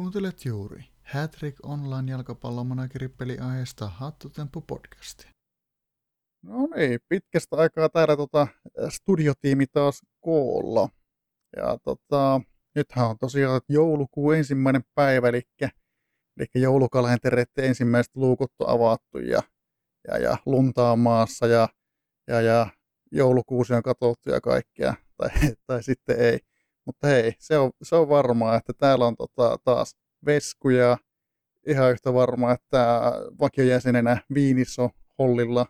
Kuuntelet juuri Hattrick Online jalkapallomanageri aiheesta Hattutemppu podcasti. No niin, pitkästä aikaa täällä tota, studiotiimi taas koolla. Ja tota, nythän on tosiaan joulukuun ensimmäinen päivä, eli, eli joulukalentereiden ensimmäiset luukut on avattu ja, ja, ja lunta on maassa ja, ja, ja joulukuusi on katsottu ja kaikkea, tai, tai sitten ei. Mutta hei, se on, se on varmaa, että täällä on tota, taas veskuja. Ihan yhtä varmaa, että vakiojäsenenä Viinisso Hollilla.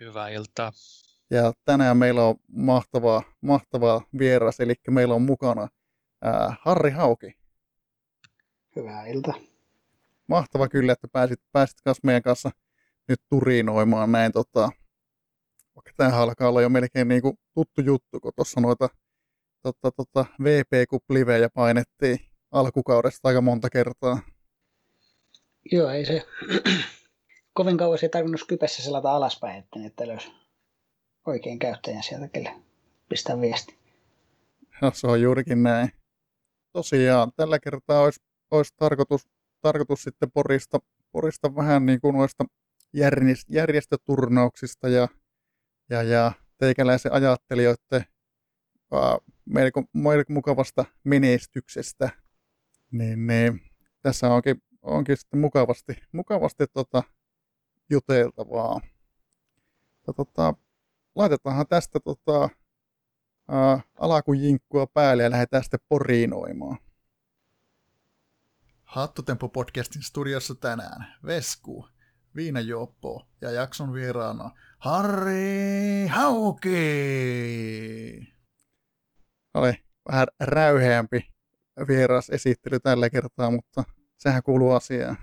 Hyvää iltaa. Ja tänään meillä on mahtava, mahtava vieras, eli meillä on mukana ää, Harri Hauki. Hyvää iltaa. Mahtava kyllä, että pääsit, pääsit kanssa meidän kanssa nyt turinoimaan näin. Tota, vaikka tämä alkaa olla jo melkein niin kuin tuttu juttu, kun tuossa noita tota, tota, VP Cup livejä painettiin alkukaudesta aika monta kertaa. Joo, ei se kovin kauan ei tarvinnut kypessä selata alaspäin, että, että löysi oikein käyttäjän sieltä, kelle pistää viesti. No, se on juurikin näin. Tosiaan, tällä kertaa olisi, olisi tarkoitus, tarkoitus sitten porista, porista vähän niin kuin noista järjestöturnauksista ja, ja, ja teikäläisen ajattelijoiden melko, melko mukavasta menestyksestä, niin, niin tässä onkin, onkin sitten mukavasti, mukavasti tota, juteltavaa. Ja, tota, laitetaanhan tästä tota, alakujinkkua päälle ja lähdetään sitten poriinoimaan. Hattutempo podcastin studiossa tänään Vesku, Viina Joppo ja jakson vieraana Harri Hauki oli vähän räyheämpi vieras esittely tällä kertaa, mutta sehän kuuluu asiaan.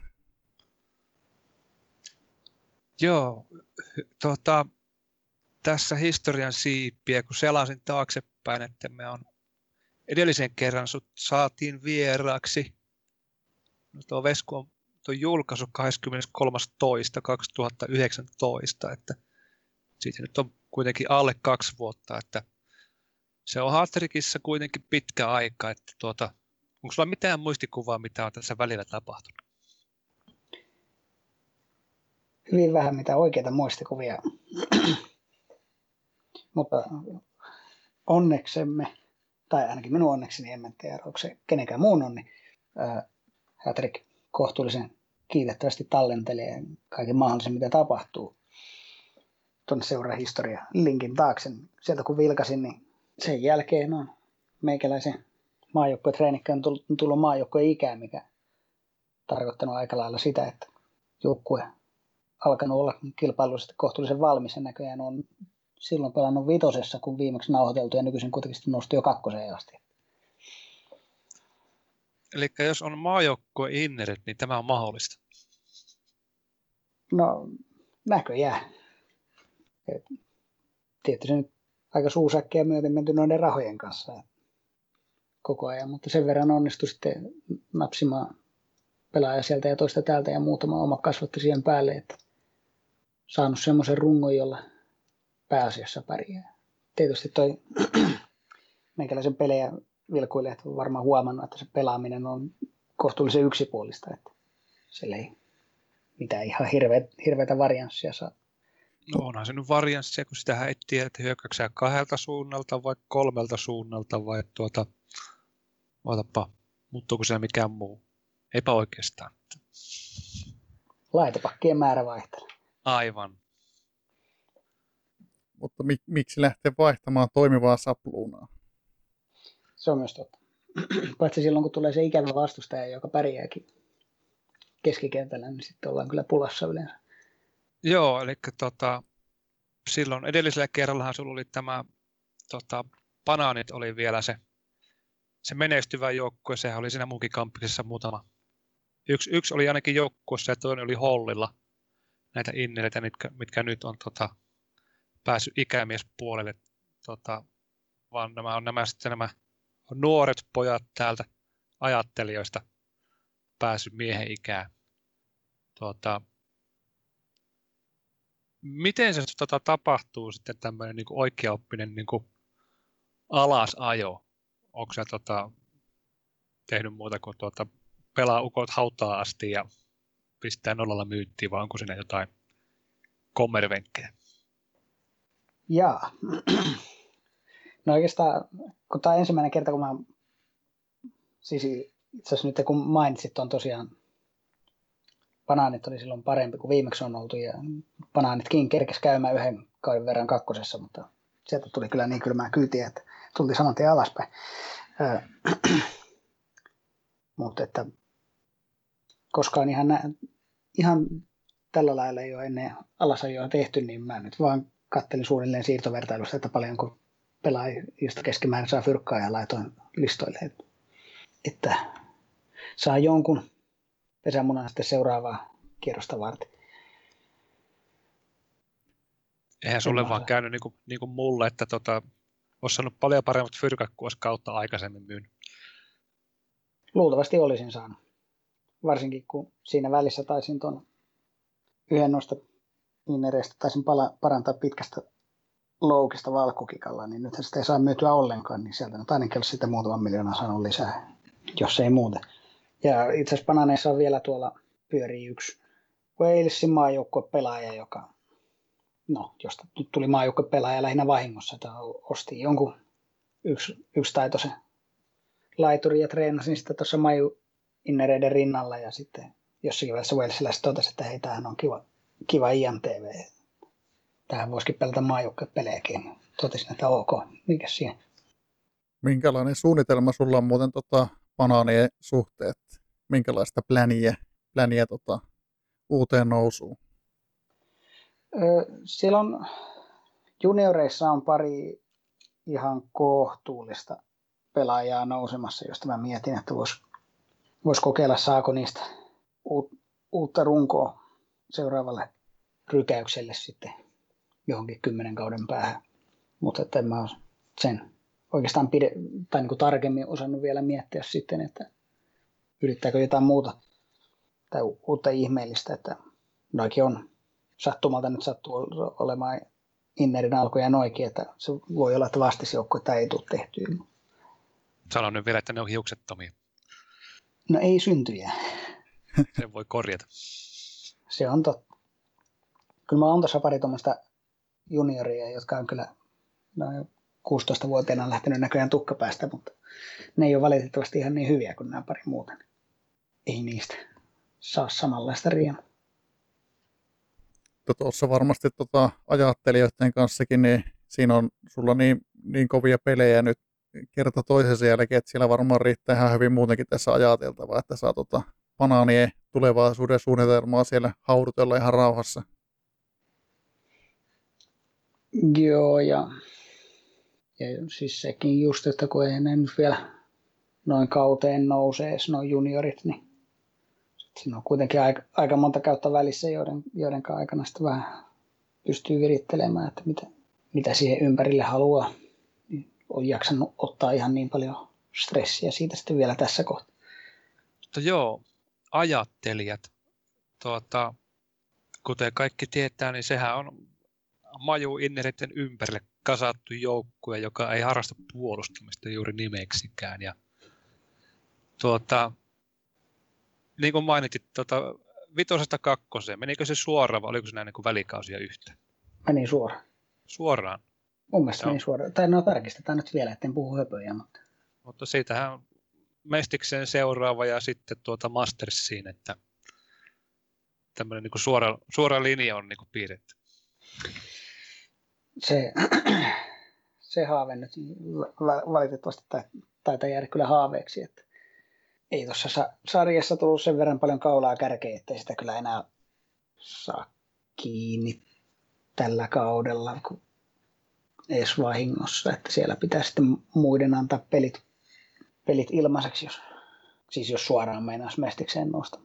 Joo, tota, tässä historian siipiä, kun selasin taaksepäin, että me on edellisen kerran sut saatiin vieraaksi. No tuo Vesku on tuo julkaisu 23.2.2019, että siitä nyt on kuitenkin alle kaksi vuotta, että se on Hastrikissa kuitenkin pitkä aika, että tuota, onko sulla mitään muistikuvaa, mitä on tässä välillä tapahtunut? Hyvin vähän mitä oikeita muistikuvia, mutta onneksemme, tai ainakin minun onnekseni, en tiedä, onko se kenenkään muun onni, Hatrik kohtuullisen kiitettävästi tallentelee kaiken mahdollisen, mitä tapahtuu tuonne seuraa historia linkin taakse. Sieltä kun vilkasin, niin sen jälkeen on meikäläisen maajoukkuetreenikkä on tullut, tullut maajoukkueen ikään, mikä tarkoittanut aika lailla sitä, että joukkue alkanut olla kilpailullisesti kohtuullisen valmis ja näköjään on silloin pelannut vitosessa, kun viimeksi nauhoiteltu ja nykyisin kuitenkin nosti jo kakkoseen asti. Eli jos on maajoukkue innerit, niin tämä on mahdollista? No, näköjään. tietysti nyt aika suusäkkiä myöten menty noiden rahojen kanssa koko ajan, mutta sen verran onnistui sitten napsimaan pelaaja sieltä ja toista täältä ja muutama oma kasvatti siihen päälle, että saanut semmoisen rungon, jolla pääasiassa pärjää. Tietysti toi meikäläisen pelejä vilkuilijat on varmaan huomannut, että se pelaaminen on kohtuullisen yksipuolista, että siellä ei mitään ihan hirveä, hirveätä varianssia saa No onhan se nyt varianssia, kun sitä ei tiedä, että hyökkäyksää kahdelta suunnalta vai kolmelta suunnalta vai tuota, otapa, muuttuuko se mikään muu? Eipä oikeastaan. Laitapakkien määrä vaihtelee. Aivan. Mutta mi- miksi lähtee vaihtamaan toimivaa sapluunaa? Se on myös totta. Paitsi silloin, kun tulee se ikävä vastustaja, joka pärjääkin keskikentällä, niin sitten ollaan kyllä pulassa yleensä. Joo, eli tota, silloin edellisellä kerrallahan sulla oli tämä tota, Banaanit oli vielä se, se menestyvä joukkue, sehän oli siinä munkin kampisessa muutama. Yksi, yksi oli ainakin joukkueessa ja toinen oli Hollilla näitä inneleitä, mitkä, mitkä nyt on tota, päässyt ikämiespuolelle. Tota, vaan nämä on nämä, sitten nämä nuoret pojat täältä ajattelijoista päässyt miehen ikään. Tota, miten se tota, tapahtuu sitten tämmöinen niin oikeaoppinen niin alasajo? Onko se tota, tehnyt muuta kuin tuota, pelaa ukot hautaa asti ja pistää nollalla myyntiin, vai onko siinä jotain kommervenkkejä? Jaa. No oikeastaan, kun tämä ensimmäinen kerta, kun mä, siis itse asiassa nyt kun mainitsit on tosiaan, banaanit oli silloin parempi kuin viimeksi on oltu ja banaanitkin kerkes käymään yhden kauden verran kakkosessa, mutta sieltä tuli kyllä niin kylmää kyytiä, että tultiin saman tien alaspäin. mutta että koskaan ihan, nä- ihan tällä lailla ei ole ennen alasajoa tehty, niin mä nyt vaan kattelin suunnilleen siirtovertailusta, että paljonko pelaajista keskimäärin saa fyrkkaa ja laitoin listoille, että saa jonkun pesämunan sitten seuraavaa kierrosta varten. Eihän sulle vaan käynyt niin kuin, niin kuin mulle, että tota, olisi saanut paljon paremmat fyrkat kuin olisi kautta aikaisemmin myynyt. Luultavasti olisin saanut. Varsinkin kun siinä välissä taisin tuon yhden noista innereistä taisin pala, parantaa pitkästä loukista valkukikalla, niin nythän sitä ei saa myytyä ollenkaan, niin sieltä nyt ainakin olisi sitten muutaman miljoonaa saanut lisää, jos ei muuten. Ja itse asiassa Bananeissa on vielä tuolla pyörii yksi Walesin pelaaja, joka, no, josta tuli pelaaja lähinnä vahingossa, että osti jonkun yksi, yksi taitoisen laituri ja treenasin sitä tuossa Maju Innereiden rinnalla ja sitten jossakin vaiheessa Walesilaiset totesi, että hei, tämähän on kiva, kiva IMTV. Tähän voisikin pelata maajoukkopelejäkin. Totesin, että ok, mikä siinä. Minkälainen suunnitelma sulla on muuten tota, banaanien suhteet? Minkälaista pläniä, pläniä tota, uuteen nousuun? Siellä on junioreissa on pari ihan kohtuullista pelaajaa nousemassa, josta mä mietin, että vois, vois kokeilla saako niistä uutta runkoa seuraavalle rykäykselle sitten johonkin kymmenen kauden päähän. Mutta että en mä sen oikeastaan pide, tai niin kuin tarkemmin osannut vielä miettiä sitten, että yrittääkö jotain muuta tai uutta ihmeellistä, että noikin on sattumalta nyt sattuu olemaan Innerin alkuja noikin, että se voi olla, että vastisjoukkoita ei tule tehtyä. Sano nyt vielä, että ne on hiuksettomia. No ei syntyjä. Sen voi korjata. Se on totta. Kyllä mä oon tuossa pari tuommoista junioria, jotka on kyllä no, 16-vuotiaana lähtenyt näköjään tukkapäästä, mutta ne ei ole valitettavasti ihan niin hyviä kuin nämä pari muuten. Ei niistä saa samanlaista riemua. Tuossa varmasti tota, ajattelijoiden kanssakin, niin siinä on sulla niin, niin kovia pelejä nyt kerta toisensa jälkeen, että siellä varmaan riittää ihan hyvin muutenkin tässä ajateltavaa, että saa tota, banaanien tulevaisuuden suunnitelmaa siellä haudutella ihan rauhassa. Joo, ja, ja siis sekin just, että kun ei ne nyt vielä noin kauteen nousee edes noin juniorit, niin siinä on kuitenkin aika, aika monta kautta välissä, joiden, joiden aikana sitten vähän pystyy virittelemään, että mitä, mitä siihen ympärille haluaa. Niin on jaksanut ottaa ihan niin paljon stressiä siitä sitten vielä tässä kohtaa. Mutta joo, ajattelijat, tuota, kuten kaikki tietää, niin sehän on Maju Inneritten ympärille kasattu joukkue, joka ei harrasta puolustamista juuri nimeksikään. Ja, tuota, niin kuin mainitit, tuota, vitosesta kakkoseen, menikö se suoraan vai oliko se näin niin kuin välikausia yhtä? Meni suoraan. Suoraan? Mun mielestä meni suoraan. Tai no tarkistetaan nyt vielä, etten puhu höpöjä. Mutta, mutta siitähän Mestikseen seuraava ja sitten tuota Mastersiin, että tämmöinen niin suora, suora linja on niin kuin piirretty se, se haave nyt valitettavasti taitaa jäädä kyllä haaveeksi, että ei tuossa sarjassa tullut sen verran paljon kaulaa kärkeä, ettei sitä kyllä enää saa kiinni tällä kaudella kun edes vahingossa, että siellä pitää sitten muiden antaa pelit, pelit ilmaiseksi, jos, siis jos suoraan meinaisi mestikseen nousta.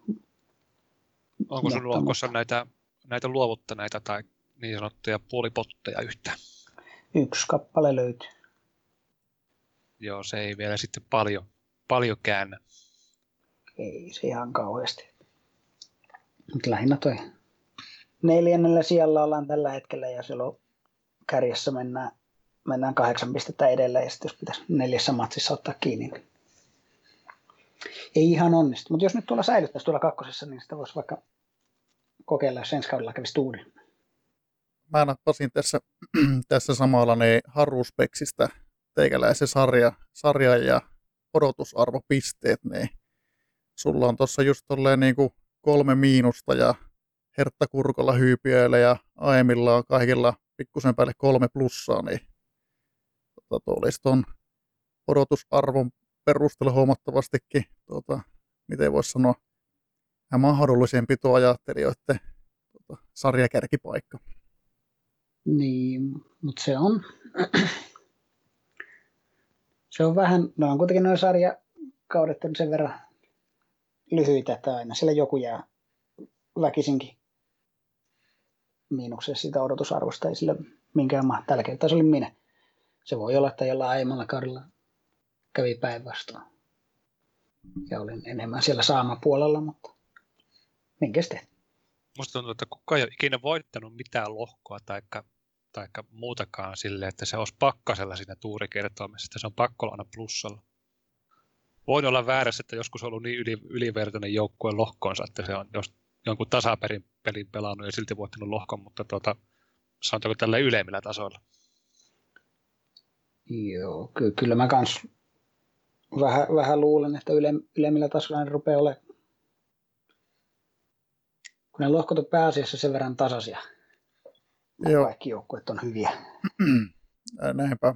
Onko sun lohkossa näitä, näitä luovuttaneita tai niin sanottuja puolipotteja yhtään? Yksi kappale löytyy. Joo, se ei vielä sitten paljon, paljon käännä. Ei se ihan kauheasti. Mutta lähinnä toi neljännellä sijalla ollaan tällä hetkellä ja silloin kärjessä mennään, mennään kahdeksan pistettä edellä ja sitten jos pitäisi neljässä matsissa ottaa kiinni, niin Ei ihan onnistu, mutta jos nyt tuolla säilyttäisi tuolla kakkosessa, niin sitä voisi vaikka kokeilla, jos ensi kaudella kävisi tuuri. Mä nappasin tässä, tässä samalla ne Haruspeksistä teikäläisen sarja, sarja ja odotusarvopisteet, niin sulla on tuossa just tolleen niin kuin kolme miinusta ja Hertta Kurkolla hyypiöillä ja Aemilla on kaikilla pikkusen päälle kolme plussaa, niin tota, olisi tuon odotusarvon perusteella huomattavastikin, tuota, miten voisi sanoa, mahdollisempi tuo ajattelijoiden tuota, sarjakärkipaikka. Niin, mutta se on, se on vähän, no on kuitenkin noin sarjakaudet on sen verran lyhyitä, että aina siellä joku jää väkisinkin miinuksessa sitä odotusarvosta, ei sillä minkään maa. Tällä kertaa se oli minä. Se voi olla, että jollain aiemmalla kaudella kävi päinvastoin. Ja olin enemmän siellä saamapuolella, mutta minkä sitten? Musta tuntuu, että kukaan ei ole ikinä voittanut mitään lohkoa tai taikka muutakaan sille, että se olisi pakkasella siinä tuurikertoimessa, että se on pakko aina plussalla. Voin olla väärässä, että joskus on ollut niin yli, ylivertainen joukkue lohkoonsa, että se on jos jonkun tasaperin pelin pelannut ja silti voittanut lohkon, mutta tuota, sanotaanko tällä ylemmillä tasoilla. Joo, ky- kyllä mä kans vähän, vähän luulen, että yle, ylemmillä tasoilla ne rupeaa olemaan, kun ne lohkot on pääasiassa sen verran tasaisia. Joo. Kaikki joukkueet on hyviä. Näinpä.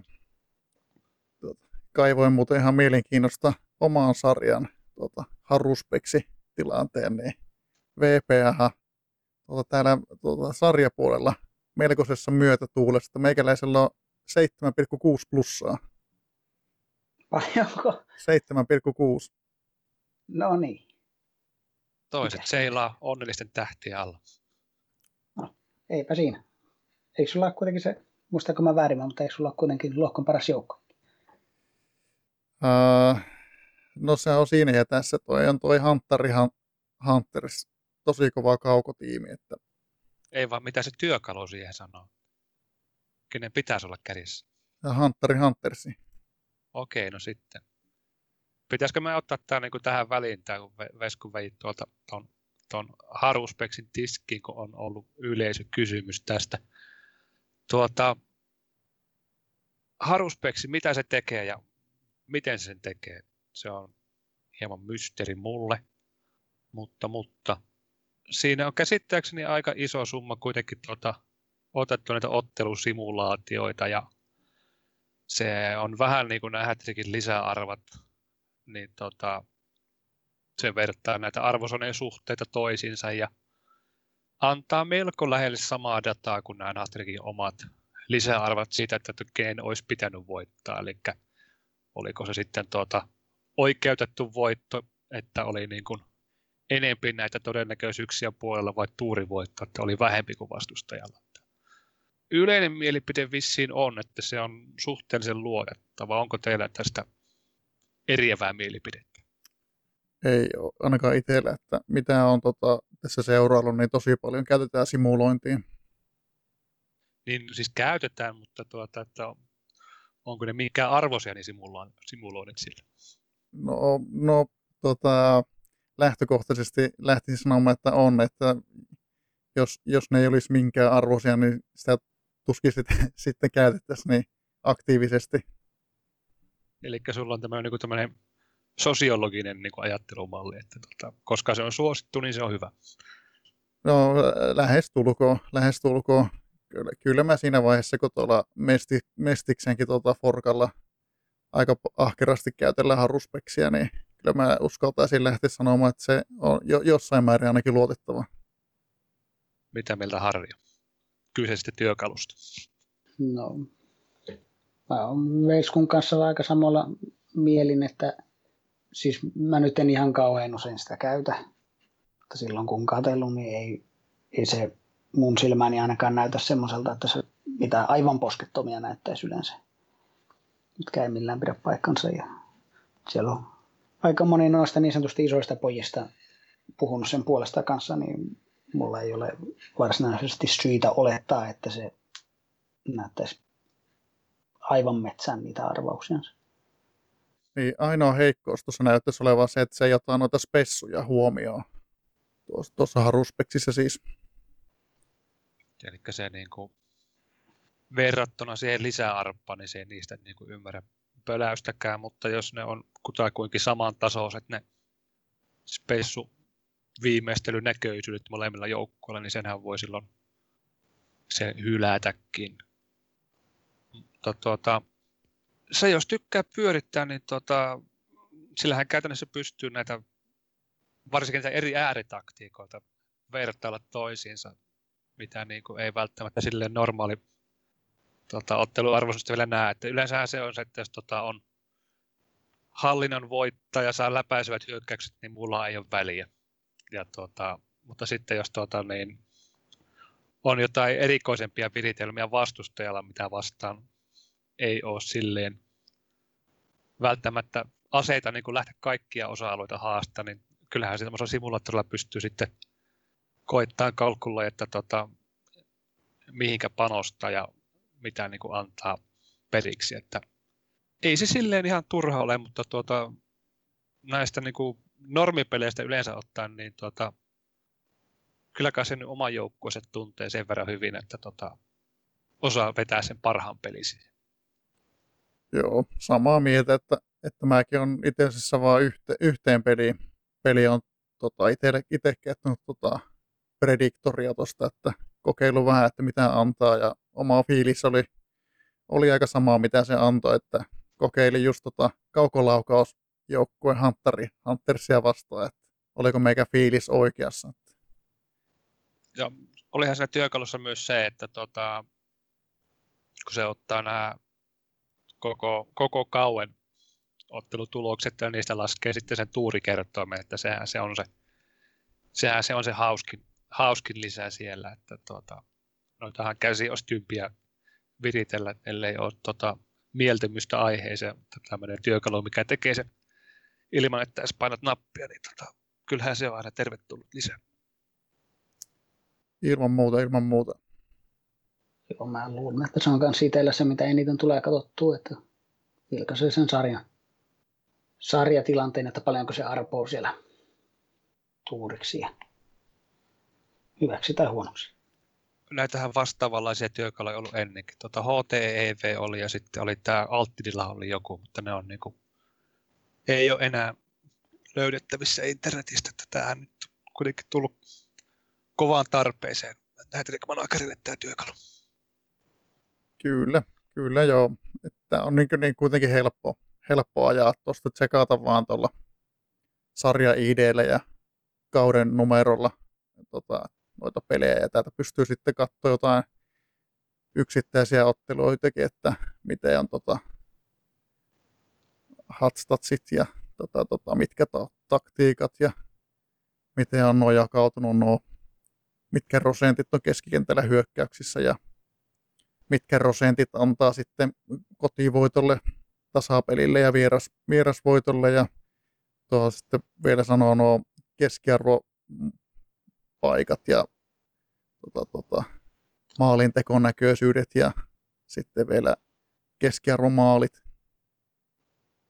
Tuota, kaivoin muuten ihan mielenkiinnosta omaan sarjan tuota, Haruspeksi tilanteen, niin VPH tuota, täällä tuota, sarjapuolella melkoisessa myötätuulessa. Meikäläisellä on 7,6 plussaa. Paljonko? 7,6. No niin. Toiset Mitä? seilaa onnellisten tähtien alla. No, eipä siinä. Eikö sulla ole kuitenkin se, muistaako mä väärin, mutta eikö sulla ole kuitenkin lohkon paras joukko? Uh, no se on siinä ja tässä. Toi on toi Hunteri Hunters tosi kova kaukotiimi. Että... Ei vaan mitä se työkalu siihen sanoo. Kenen pitäisi olla kädessä? Ja Hunteri Huntersi. Okei, no sitten. Pitäisikö me ottaa tämä niinku tähän väliin, tämä, kun Vesku vei tuolta ton, ton Haruspeksin tiskiin, kun on ollut yleisökysymys tästä. Tuota, Haruspeksi, mitä se tekee ja miten se sen tekee? Se on hieman mysteeri mulle, mutta, mutta siinä on käsittääkseni aika iso summa kuitenkin tuota, otettu näitä ottelusimulaatioita ja se on vähän niin kuin nämä lisäarvat, niin tota, se vertaa näitä arvosoneen suhteita toisiinsa ja antaa melko lähelle samaa dataa kuin nämä Natrikin omat lisäarvat siitä, että kenen olisi pitänyt voittaa. Eli oliko se sitten tuota oikeutettu voitto, että oli niin kuin enempi näitä todennäköisyyksiä puolella vai tuurivoitto, että oli vähempi kuin vastustajalla. Yleinen mielipide vissiin on, että se on suhteellisen luotettava. Onko teillä tästä eriävää mielipidettä? Ei ainakaan itsellä, että mitä on tota, tässä seuraillut, niin tosi paljon käytetään simulointiin. Niin siis käytetään, mutta tuota, että onko ne minkään arvoisia niin simuloinnit sillä? No, no tota, lähtökohtaisesti lähtisin sanomaan, että on, että jos, jos ne ei olisi minkään arvoisia, niin sitä tuskin sitten, sitten käytettäisiin niin aktiivisesti. Eli sulla on tämmöinen, niin tämmöinen sosiologinen niin kuin ajattelumalli, että tota, koska se on suosittu, niin se on hyvä. No, lähestulkoon, lähestulkoon. Kyllä, kyllä mä siinä vaiheessa, kun tuolla mesti, Mestiksenkin tuota Forkalla aika ahkerasti käytellään haruspeksiä, niin kyllä mä uskaltaisin lähteä sanomaan, että se on jo, jossain määrin ainakin luotettava. Mitä mieltä Harri kyseisestä työkalusta? No, mä oon Veiskun kanssa aika samalla mielin, että siis mä nyt en ihan kauhean usein sitä käytä. Mutta silloin kun katsellut, niin ei, ei se mun silmäni ainakaan näytä semmoiselta, että se mitään aivan poskettomia näyttäisi yleensä. Mitkä ei millään pidä paikkansa. Ja siellä on aika moni noista niin sanotusti isoista pojista puhunut sen puolesta kanssa, niin mulla ei ole varsinaisesti syitä olettaa, että se näyttäisi aivan metsään niitä arvauksia. Niin, ainoa heikkous tuossa näyttäisi olevan se, että se ei ota noita spessuja huomioon. Tuossa, tuossa Haruspeksissä siis. Eli se niin kuin, verrattuna siihen lisäarppaan, niin se ei niistä niin kuin ymmärrä pöläystäkään, mutta jos ne on kutakuinkin samantasoiset ne spessu viimeistelynäköisyydet molemmilla joukkueilla, niin senhän voi silloin se hylätäkin. Mutta tuota, se jos tykkää pyörittää, niin tuota, sillähän käytännössä pystyy näitä, varsinkin näitä eri ääritaktiikoita vertailla toisiinsa, mitä niin kuin ei välttämättä sille normaali tota, otteluarvoisuudesta vielä näe. Että yleensä se on se, että jos tota, on hallinnon voittaja, saa läpäisevät hyökkäykset, niin mulla ei ole väliä. Ja, tota, mutta sitten jos tota, niin, on jotain erikoisempia viritelmiä vastustajalla, mitä vastaan ei ole silleen välttämättä aseita niin kuin lähteä kaikkia osa-alueita haastaa, niin kyllähän se simulaattorilla pystyy sitten koittaa kalkulla, että tota, mihinkä panostaa ja mitä niin kuin antaa periksi. Että ei se silleen ihan turha ole, mutta tuota, näistä niin kuin normipeleistä yleensä ottaen, niin tuota, kyllä kai sen oma joukkueensa tuntee sen verran hyvin, että tuota, osaa vetää sen parhaan pelisi. Joo, samaa mieltä, että, että mäkin on itse asiassa vaan yhte, yhteen peliin. Peli on tota, itse käyttänyt tota, prediktoria tuosta, että kokeilu vähän, että mitä antaa ja oma fiilis oli, oli aika sama, mitä se antoi, että kokeili just tota kaukolaukausjoukkueen Hunteri, Huntersia vastaan, että oliko meikä fiilis oikeassa. Ja olihan siinä työkalussa myös se, että tota, kun se ottaa nämä koko, koko kauen ottelutulokset ja niistä laskee sitten sen tuurikertoimen, että sehän se on se, sehän se, on se hauskin, hauskin lisä siellä, että tuota, noitahan käsi olisi tympiä viritellä, ellei ole tota, mieltymystä aiheeseen, mutta tämmöinen työkalu, mikä tekee se ilman, että edes painat nappia, niin tota, kyllähän se on aina tervetullut lisä. Ilman muuta, ilman muuta. Joo, mä luulen, että se on myös itsellä se, mitä eniten tulee katsottua, että vilkaisee sen sarjan, sarjatilanteen, että paljonko se arpoo siellä tuuriksi ja hyväksi tai huonoksi. Näitähän vastaavanlaisia työkaluja ollut ennenkin. Tuota HTEV oli ja sitten oli tämä Altidilla oli joku, mutta ne on niinku, ei ole enää löydettävissä internetistä, että tämä nyt kuitenkin tullut kovaan tarpeeseen. Näitä Manakarille tämä työkalu. Kyllä, kyllä joo. Että on niin, niin kuitenkin helppo, helppo ajaa tuosta tsekata vaan tuolla sarja IDllä ja kauden numerolla tota, noita pelejä ja täältä pystyy sitten katsoa jotain yksittäisiä otteluitakin, että miten on tota, hatstatsit ja tota, tota, mitkä to, taktiikat ja miten on nuo jakautunut nuo, mitkä prosentit on keskikentällä hyökkäyksissä ja mitkä prosentit antaa sitten kotivoitolle, tasapelille ja vieras, vierasvoitolle. Ja tuo sitten vielä sanoo nuo keskiarvopaikat ja tota, tota, maalintekonäköisyydet ja sitten vielä keskiarvomaalit.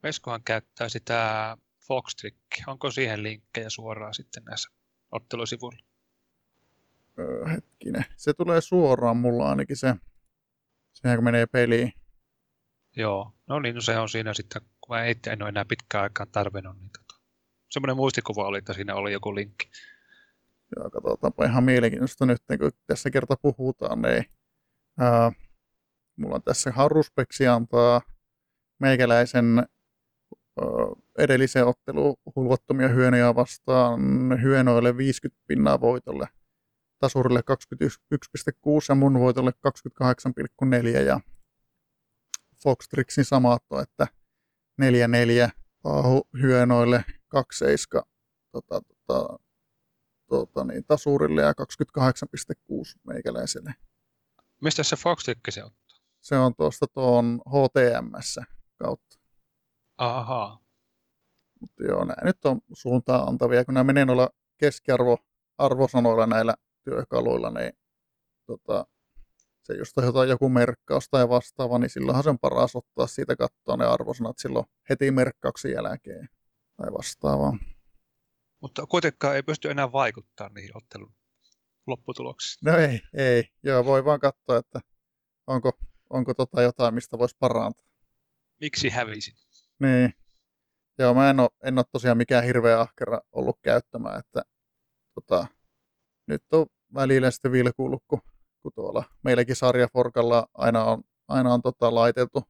Veskohan käyttää sitä Foxtrick. Onko siihen linkkejä suoraan sitten näissä ottelusivuilla? Öö, hetkinen. Se tulee suoraan mulla ainakin se Sehän kun menee peliin. Joo, no niin, no se on siinä sitten, kun mä itse en ole enää pitkään aikaan tarvinnut, niin tota, semmoinen muistikuva oli, että siinä oli joku linkki. Joo, katsotaanpa ihan mielenkiintoista nyt, kun tässä kerta puhutaan, niin ää, mulla on tässä Haruspeksi antaa meikäläisen ää, edellisen ottelu hulvattomia hyönoja vastaan hyönoille 50 pinnaa voitolle – tasurille 21,6 ja mun voitolle 28,4 ja Foxtrixin samaatto, että 4-4 Ahu hyönoille 2,7 tota, tota, tota, niin, tasurille ja 28,6 meikäläiselle. Mistä se Foxtrix se ottaa? Se on tuosta tuon HTMS kautta. Aha. Mutta joo, nämä nyt on suuntaan antavia, kun nämä menee noilla keskiarvo arvosanoilla näillä työkaluilla, niin tota, se just on jotain, joku merkkaus tai vastaava, niin silloinhan se on paras ottaa siitä katsoa ne arvosanat silloin heti merkkauksen jälkeen tai vastaavaa. Mutta kuitenkaan ei pysty enää vaikuttaa niihin ottelun lopputuloksiin. No ei, ei. Joo, voi vaan katsoa, että onko, onko tota jotain, mistä voisi parantaa. Miksi hävisin? Niin. Joo, mä en ole, en ole tosiaan mikään hirveä ahkera ollut käyttämään, että tota, nyt on välillä sitten vilkuillut, kun, kun tuolla meilläkin sarja Forkalla aina on, aina on tota, laitettu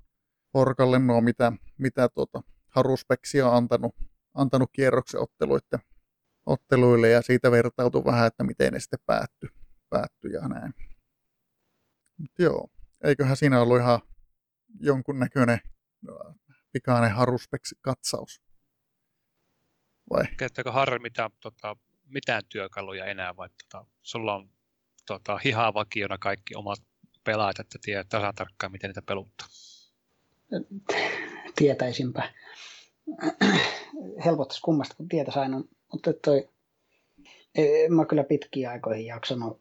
Forkalle nuo, mitä, mitä tuota, Haruspeksi on antanut, antanut kierroksen otteluille, otteluille ja siitä vertautu vähän, että miten ne sitten päätty, päätty ja näin. Mut joo, eiköhän siinä ollut ihan jonkunnäköinen pikainen Haruspeks-katsaus. Vai? Käyttääkö Harri mitään, tota, mitään työkaluja enää vai tota, sulla on tota, hihaa vakiona kaikki omat pelaajat, että tiedät tasan tarkkaan, miten niitä peluttaa? Tietäisinpä. Helpottaisi kummasta, kun tietäisi aina, mutta toi, en mä kyllä pitkiä aikoihin jaksanut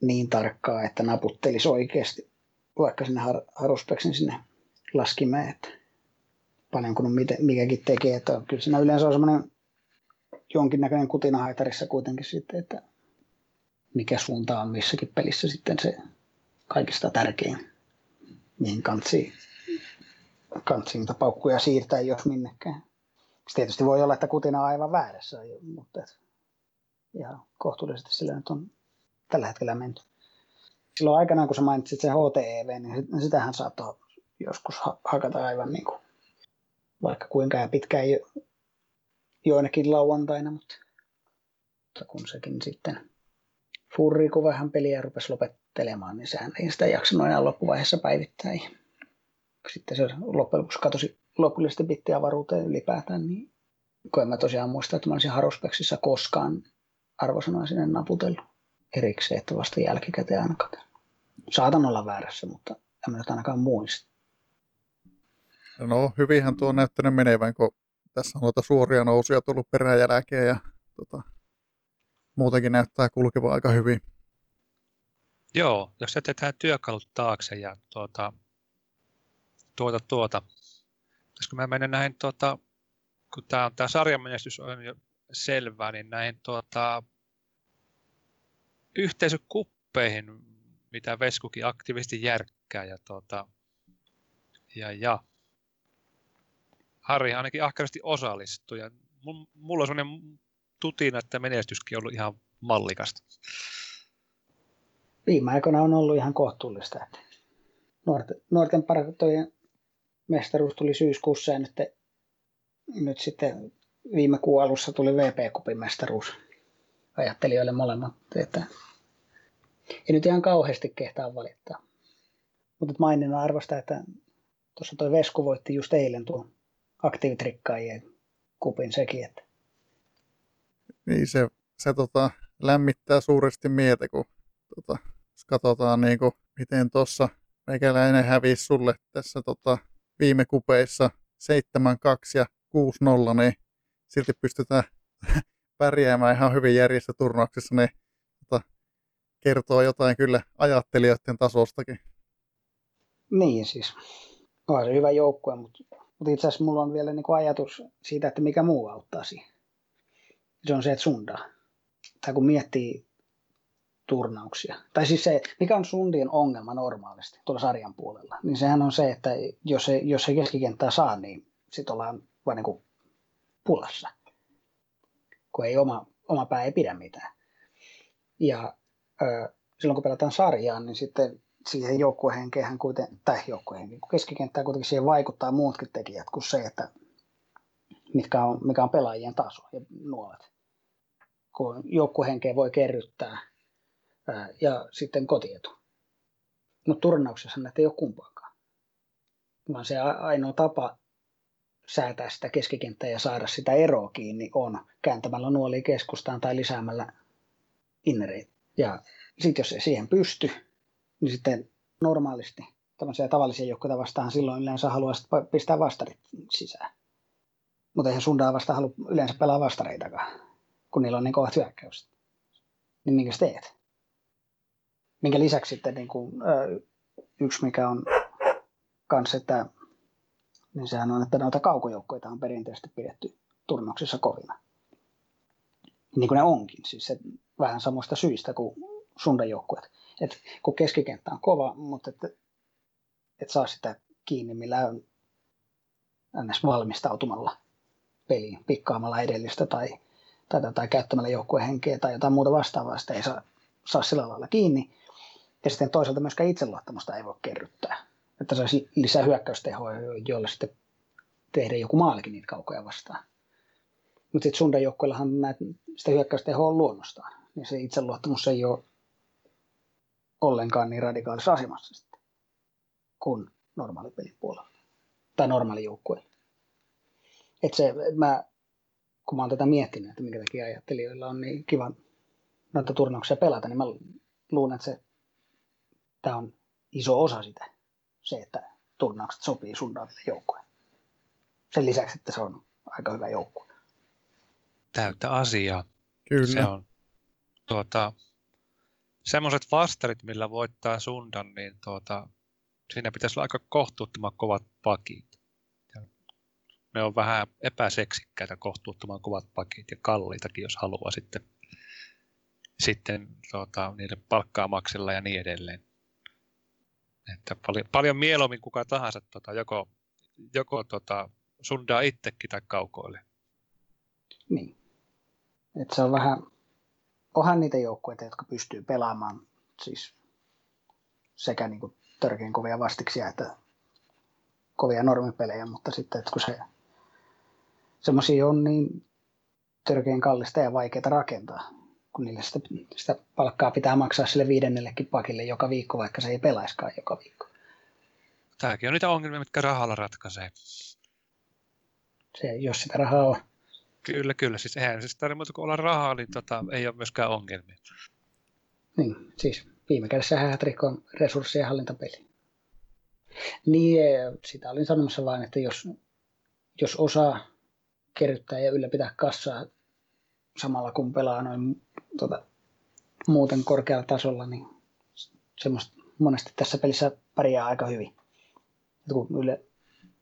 niin tarkkaa, että naputtelisi oikeasti vaikka sinne har, Haruspeksin sinne laskimeen, että paljonko mikäkin tekee. Että kyllä siinä yleensä on semmoinen jonkinnäköinen kutina haitarissa kuitenkin sitten, että mikä suunta on missäkin pelissä sitten se kaikista tärkein, mihin kansi niitä paukkuja siirtää, jos minnekään. Tietysti voi olla, että kutina on aivan väärässä, mutta ihan kohtuullisesti sillä nyt on tällä hetkellä menty. Silloin aikanaan, kun sä mainitsit sen HTEV, niin sitähän saattoi joskus hakata aivan niin kuin, vaikka kuinka ja pitkään jo, joinakin lauantaina, mutta, mutta kun sekin sitten furri, kun vähän peliä rupesi lopettelemaan, niin sehän ei sitä jaksanut enää loppuvaiheessa päivittää. Sitten se loppujen lopuksi katosi lopullisesti bittiavaruuteen ylipäätään, niin kun en mä tosiaan muista, että mä olisin Haruspeksissä koskaan arvosanoja sinne naputellut erikseen, että vasta jälkikäteen ainakaan. Saatan olla väärässä, mutta en mä nyt ainakaan muista. No, hyvinhän tuo on näyttänyt menevän, kun tässä on noita suoria nousuja tullut peräjälkeen ja tota, muutenkin näyttää kulkeva aika hyvin. Joo, jos jätetään työkalut taakse ja tuota, tuota, tuota. Koska mä menen näihin, tuota, kun tämä on tämä sarjamenestys on jo selvää, niin näihin tuota, yhteisökuppeihin, mitä Veskukin aktiivisesti järkkää. Ja, tuota, ja, ja Harri ainakin ahkerasti osallistui. Ja mulla on sellainen tutina, että menestyskin on ollut ihan mallikasta. Viime aikoina on ollut ihan kohtuullista. Että nuorten, nuorten mestaruus tuli syyskuussa ja nyt, nyt sitten viime kuun alussa tuli VP-kupin mestaruus ajattelijoille molemmat. Että ei nyt ihan kauheasti kehtaa valittaa. Mutta maininnan arvosta, että tuossa toi Vesku voitti just eilen tuon aktiivitrikkaajien kupin sekin. Että. Niin se, se tota, lämmittää suuresti mieltä, kun tota, katsotaan niin kuin, miten tuossa meikäläinen hävisi sulle tässä tota, viime kupeissa 7-2 ja 6-0, niin silti pystytään pärjäämään ihan hyvin järjestä turnauksessa, niin tota, kertoo jotain kyllä ajattelijoiden tasostakin. Niin siis, on se hyvä joukkue, mutta mutta itse asiassa mulla on vielä niin ajatus siitä, että mikä muu auttaa siihen. Se on se, että sundaa. Tai kun miettii turnauksia. Tai siis se, mikä on sundien ongelma normaalisti tuolla sarjan puolella, niin sehän on se, että jos se, jos se keskikenttää saa, niin sitten ollaan vain niin pulassa. Kun ei oma, oma pää ei pidä mitään. Ja ö, silloin kun pelataan sarjaa, niin sitten siihen joukkuehenkeen kuiten, tai joukkuehenki, keskikenttään kuitenkin siihen vaikuttaa muutkin tekijät kuin se, että mitkä on, mikä on pelaajien taso ja nuolet. Kun joukkuehenkeä voi kerryttää ää, ja sitten kotietu. Mutta turnauksessa näitä ei ole kumpaakaan. Vaan se ainoa tapa säätää sitä keskikenttää ja saada sitä eroa kiinni on kääntämällä nuoli keskustaan tai lisäämällä innereitä. Ja sitten jos ei siihen pysty, niin sitten normaalisti tämmöisiä tavallisia joukkoja vastaan silloin yleensä haluaa pistää vastarit sisään. Mutta eihän sundaa vasta halua yleensä pelaa vastareitakaan, kun niillä on niin kovat hyökkäykset. Niin minkä teet? Minkä lisäksi sitten niin kuin, yksi, mikä on kanssa, että niin sehän on, että noita kaukojoukkoita on perinteisesti pidetty turnauksissa kovina. Niin kuin ne onkin, siis se, vähän samoista syistä kuin sundajoukkueet. Et kun keskikenttä on kova, mutta et, et saa sitä kiinni millään ns. valmistautumalla peliin, pikkaamalla edellistä tai, tai, tai käyttämällä joukkueen henkeä tai jotain muuta vastaavaa, sitä ei saa, saa sillä lailla kiinni. Ja sitten toisaalta myöskään itseluottamusta ei voi kerryttää. Että saisi lisää hyökkäystehoa, joilla sitten tehdä joku maalikin niitä kaukoja vastaan. Mutta sitten Sundan joukkueillahan sitä hyökkäystehoa on luonnostaan. Niin se itseluottamus ei ole ollenkaan niin radikaalissa asemassa sitten kuin normaali pelin puolella. Tai normaali joukkue. Että se, mä, kun mä oon tätä miettinyt, että minkä takia ajattelijoilla on niin kiva noita turnauksia pelata, niin mä luulen, että se, tämä on iso osa sitä, se, että turnaukset sopii Sundaville joukkueen. Sen lisäksi, että se on aika hyvä joukkue. Täyttä asiaa. Kyllä. Se on tuota, semmoiset vastarit, millä voittaa Sundan, niin tuota, siinä pitäisi olla aika kohtuuttoman kovat pakit. Ja ne on vähän epäseksikkäitä kohtuuttoman kovat pakit ja kalliitakin, jos haluaa sitten, sitten tuota, niiden palkkaamaksella ja niin edelleen. Että paljon, paljon mieluummin kuka tahansa tota, joko, joko tota, sundaa itsekin tai kaukoille. Niin. Et se on vähän, onhan niitä joukkueita, jotka pystyy pelaamaan siis sekä niin kuin törkeän kovia vastiksia että kovia normipelejä, mutta sitten että kun se semmoisia on niin törkeän kallista ja vaikeaa rakentaa, kun niille sitä, sitä palkkaa pitää maksaa sille viidennellekin pakille joka viikko, vaikka se ei pelaiskaan joka viikko. Tämäkin on niitä ongelmia, mitkä rahalla ratkaisee. Se, jos sitä rahaa on. Kyllä, kyllä. Siis eihän siis tarvitse muuta kuin olla rahaa, niin tota, ei ole myöskään ongelmia. Niin, siis viime kädessä Hätrikko on resurssien hallintapeli. Niin, sitä olin sanomassa vain, että jos, jos osaa kerryttää ja ylläpitää kassaa samalla kun pelaa noin tota, muuten korkealla tasolla, niin semmoista monesti tässä pelissä pärjää aika hyvin. kun yle,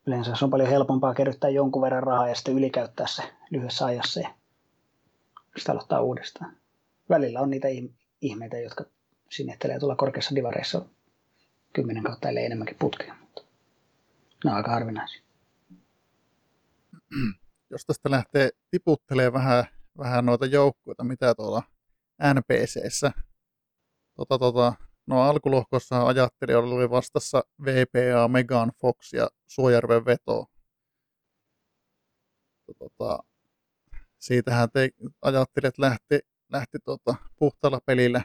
yleensä se on paljon helpompaa kerryttää jonkun verran rahaa ja sitten ylikäyttää se lyhyessä ajassa ja sitten aloittaa uudestaan. Välillä on niitä ihmeitä, jotka sinettelee tuolla korkeassa divareissa kymmenen kautta ellei enemmänkin putkea, mutta ne on aika harvinaisia. Jos tästä lähtee tiputtelee vähän, vähän noita joukkueita, mitä tuolla NPCssä, tota, tota, no alkulohkossa ajattelijoilla oli vastassa VPA, Megan Fox ja Suojärven veto. Tota, siitähän te ajattelijat lähti, lähti tota, puhtaalla pelillä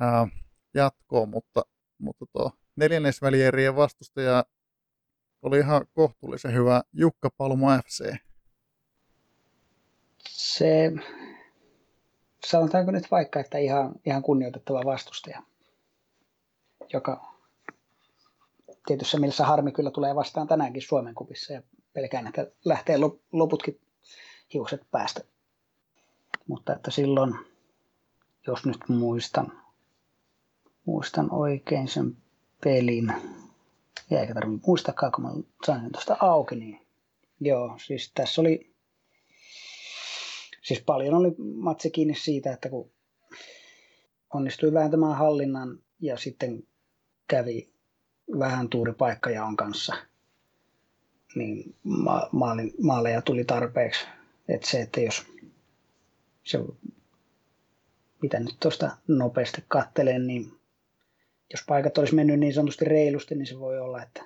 ää, jatkoon, mutta, mutta tuo neljännesvälierien vastustaja oli ihan kohtuullisen hyvä Jukka Palmo FC. Se, sanotaanko nyt vaikka, että ihan, ihan kunnioitettava vastustaja, joka tietyssä mielessä harmi kyllä tulee vastaan tänäänkin Suomen kupissa ja pelkään, että lähtee loputkin hiukset päästä. Mutta että silloin, jos nyt muistan, muistan oikein sen pelin, ja eikä tarvitse muistakaan, kun mä sain sen tuosta auki, niin joo, siis tässä oli, siis paljon oli matse kiinni siitä, että kun onnistui vääntämään hallinnan ja sitten kävi vähän tuuri paikkajaon kanssa, niin ma- maalin, maaleja tuli tarpeeksi. Että se, että jos se, mitä nyt tuosta nopeasti kattelen, niin jos paikat olisi mennyt niin sanotusti reilusti, niin se voi olla, että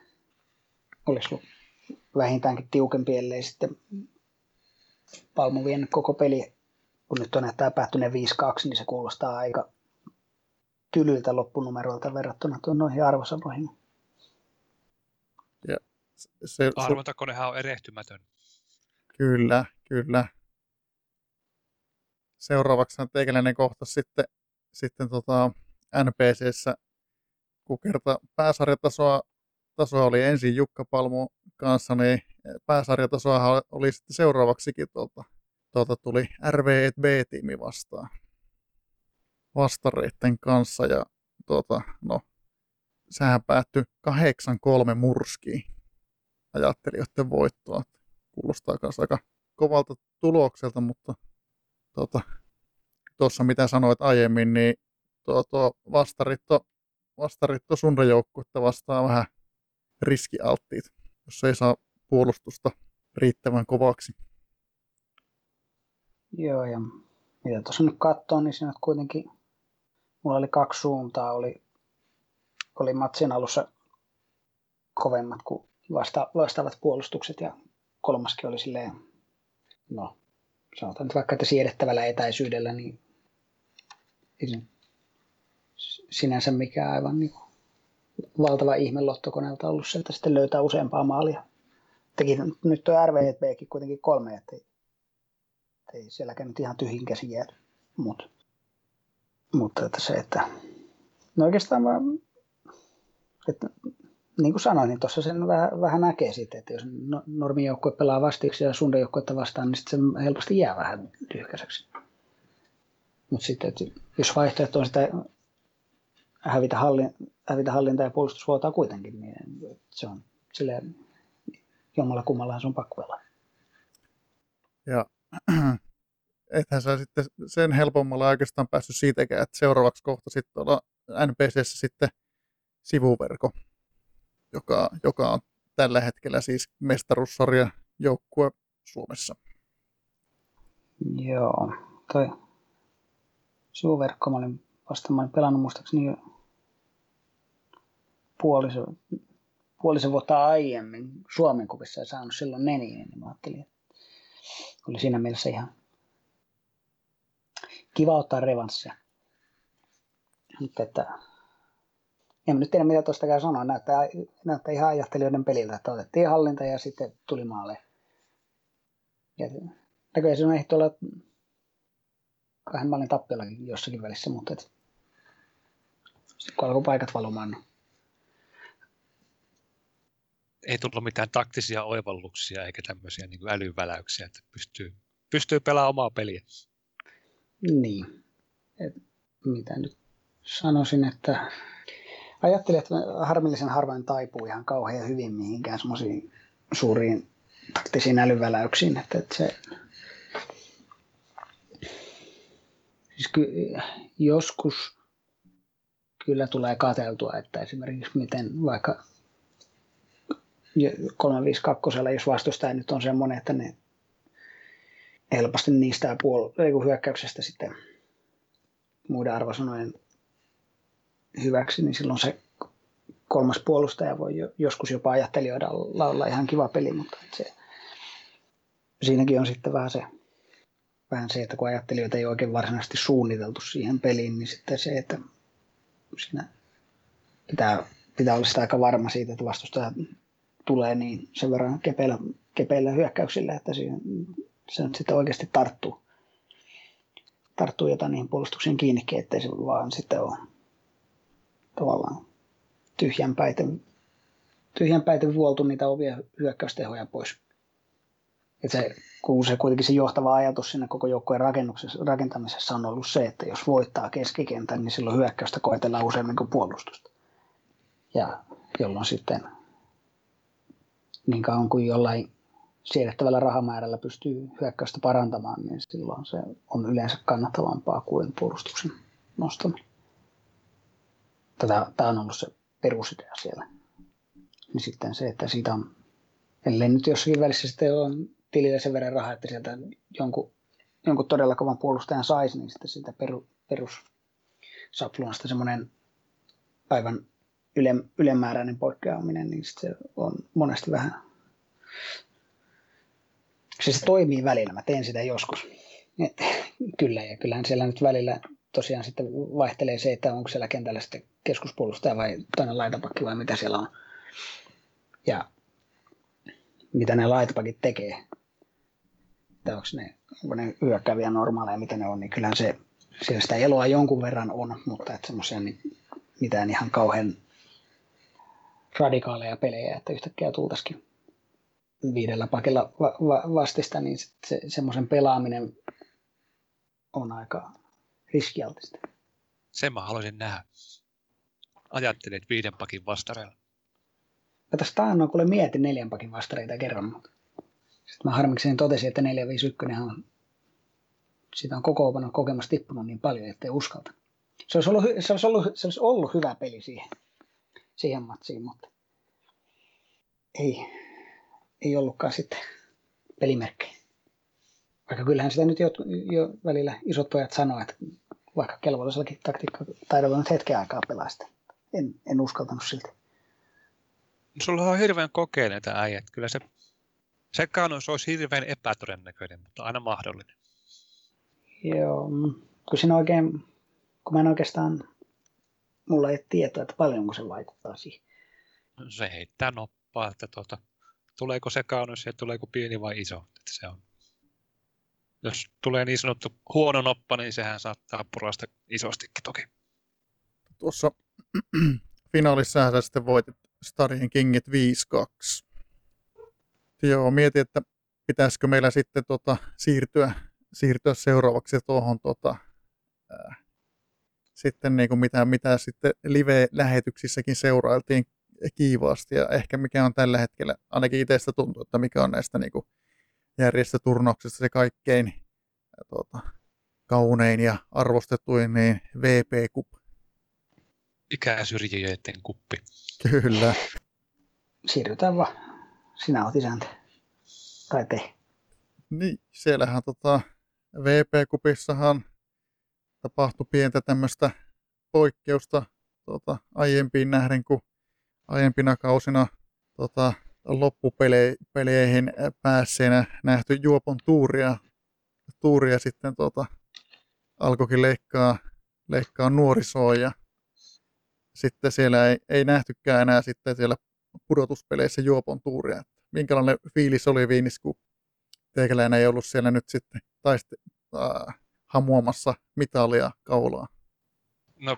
olisi ollut vähintäänkin tiukempi, ellei sitten Palmu vienyt koko peli, kun nyt on näyttää päättyneen 5-2, niin se kuulostaa aika tylyltä loppunumeroilta verrattuna tuon noihin arvosanoihin. Ja se, Arvontakonehan on erehtymätön. Kyllä, kyllä. Seuraavaksi teikäläinen kohta sitten, sitten tota NPCssä kun kerta pääsarjatasoa tasoa oli ensin Jukka Palmu kanssa, niin pääsarjatasoa oli sitten seuraavaksikin tuolta, tuolta tuli RV B-tiimi vastaan. vastareitten kanssa ja tuota, no, sehän päättyi 8-3 murskiin ajattelijoiden voittoa. Kuulostaa myös aika kovalta tulokselta, mutta tuota, tuossa mitä sanoit aiemmin, niin tuo, tuo vastaritto, vastaritto sunrajoukkuetta vastaa vähän riskialttiit, jos ei saa puolustusta riittävän kovaksi. Joo, ja mitä tuossa nyt katsoo, niin siinä kuitenkin mulla oli kaksi suuntaa. Oli, oli matsin alussa kovemmat kuin vasta, vastaavat puolustukset ja kolmaskin oli silleen, no sanotaan nyt vaikka, että siedettävällä etäisyydellä, niin ei sinänsä mikään aivan niin valtava ihme lottokoneelta ollut se, että sitten löytää useampaa maalia. Teki nyt tuo RVBkin kuitenkin kolme, että ei, ei sielläkään nyt ihan tyhjin käsi jäädy. Mut, mutta että se, että no oikeastaan vaan, että niin kuin sanoin, niin tuossa sen vähän, vähän näkee sitten, että jos no, normijoukkue pelaa vastiksi ja sundajoukkuetta vastaan, niin sitten se helposti jää vähän lyhkäiseksi. Mutta sitten, että jos vaihtoehto on sitä hävitä, hallin, hävitä hallinta ja puolustusvuotaa kuitenkin, niin se on silleen jommalla kummallahan se on pakko pelaa. Ja ethän sä sitten sen helpommalla oikeastaan päässyt siitäkään, että seuraavaksi kohta sitten olla NPCssä sitten sivuverko, joka, joka on tällä hetkellä siis mestaruussarja joukkue Suomessa. Joo, toi sivuverkko, mä olin vasta mä olin pelannut muistaakseni puolisen, puolisen vuotta aiemmin Suomen kuvissa ja saanut silloin neniin, niin mä ajattelin, että oli siinä mielessä ihan kiva ottaa revanssia. Mutta että, en nyt tiedä mitä tuosta sanoa, näyttää, näyttää ihan ajattelijoiden peliltä, että otettiin hallinta ja sitten tuli maalle. Ja näköjään on ehti olla kahden maalin tappiollakin jossakin välissä, mutta et, kun alkoi paikat valumaan, niin ei tullut mitään taktisia oivalluksia eikä tämmöisiä niin kuin älyväläyksiä, että pystyy, pystyy pelaamaan omaa peliä. Niin. Et, mitä nyt sanoisin, että ajattelin, että harmillisen harvoin taipuu ihan kauhean hyvin mihinkään semmoisiin suuriin taktisiin älyväläyksiin, että, että se siis ky, joskus kyllä tulee kateltua, että esimerkiksi miten vaikka 352, jos vastustaja nyt on semmoinen, että ne helposti niistä puol- hyökkäyksestä sitten muiden arvosanojen hyväksi, niin silloin se kolmas puolustaja voi jo, joskus jopa ajattelijoida olla ihan kiva peli, mutta se, siinäkin on sitten vähän se, vähän se, että kun ajattelijoita ei oikein varsinaisesti suunniteltu siihen peliin, niin sitten se, että siinä pitää, pitää olla sitä aika varma siitä, että vastustaja tulee niin sen verran kepeillä, kepeillä hyökkäyksillä, että siihen, se nyt sitten oikeasti tarttuu, tarttuu jotain niihin puolustuksiin kiinni, ettei se vaan sitten ole tavallaan tyhjänpäiten, tyhjänpäiten vuoltu niitä ovia hyökkäystehoja pois. Et se, kun se kuitenkin se johtava ajatus siinä koko joukkueen rakentamisessa on ollut se, että jos voittaa keskikentän, niin silloin hyökkäystä koetellaan useammin kuin puolustusta. Ja jolloin sitten niin kauan kuin jollain siedettävällä rahamäärällä pystyy hyökkäystä parantamaan, niin silloin se on yleensä kannattavampaa kuin puolustuksen nostaminen. Tätä, tämä on ollut se perusidea siellä. Niin sitten se, että siitä on, ellei nyt jossakin välissä sitten on tilillä sen verran rahaa, että sieltä jonkun, jonkun todella kovan puolustajan saisi, niin sitten sitä peru, perus sapluunasta semmoinen aivan yle, ylemmääräinen poikkeaminen, niin se on monesti vähän... Siis se toimii välillä, mä teen sitä joskus. Et, kyllä, ja kyllähän siellä nyt välillä tosiaan sitten vaihtelee se, että onko siellä kentällä sitten keskuspuolustaja vai toinen laitapakki vai mitä siellä on. Ja mitä ne laitapakit tekee. Tai onko ne, onko ne hyökkääviä normaaleja, mitä ne on, niin kyllähän se, siellä sitä eloa jonkun verran on, mutta että semmoisia niin mitään ihan kauhean radikaaleja pelejä, että yhtäkkiä tultaisikin viidellä pakilla va- va- vastista, niin se, semmoisen pelaaminen on aika riskialtista. Sen mä haluaisin nähdä. Ajattelin, että viiden pakin vastareilla. Mä tästä taannoin kuule mietin neljän pakin vastareita kerran, mutta sitten mä harmikseni totesin, että 451 on, siitä on koko kokemus tippunut niin paljon, ettei uskalta. Se olisi ollut, se olisi ollut, se olisi ollut hyvä peli siihen, siihen matsiin, mutta ei, ei ollutkaan sitten pelimerkkejä. Vaikka kyllähän sitä nyt jo, jo välillä isot pojat sanoo, että vaikka kelvollisellakin taktiikkataidolla nyt hetken aikaa pelaa sitä. En, en uskaltanut silti. Sulla on hirveän kokeneita äijät. Kyllä se sekaannus olisi hirveän epätodennäköinen, mutta aina mahdollinen. Joo, kun siinä oikein, kun mä en oikeastaan, mulla ei ole tietoa, että paljonko se vaikuttaa siihen. No se heittää noppaa, että tuota, tuleeko sekaannus ja tuleeko pieni vai iso. Että se on. Jos tulee niin sanottu huono noppa, niin sehän saattaa purasta isostikin toki. Tuossa finaalissa sä sitten voitit Starien Kingit 5-2. Joo, mietin, että pitäisikö meillä sitten tota, siirtyä, siirtyä seuraavaksi tuohon tota, ää, sitten niin kuin mitä, mitä sitten live-lähetyksissäkin seurailtiin kiivaasti ja ehkä mikä on tällä hetkellä, ainakin itsestä tuntuu, että mikä on näistä niin kuin järjestöturnauksista se kaikkein tuota, kaunein ja arvostetuin niin VP Cup. Ikäsyrjijöiden kuppi. Kyllä. Siirrytään vaan. Sinä oot isäntä. Tai te. Niin, siellähän tota, VP-kupissahan tapahtui pientä tämmöistä poikkeusta tota, aiempiin nähden, kun aiempina kausina tota, loppupeleihin päässeenä nähty juopon tuuria, tuuria sitten tota, alkoikin leikkaa, leikkaa nuorisoa ja sitten siellä ei, ei nähtykään enää sitten siellä pudotuspeleissä juopon tuuria. Minkälainen fiilis oli Viinis, kun teikäläinen ei ollut siellä nyt sitten taiste, äh, hamuamassa mitalia kaulaa? No,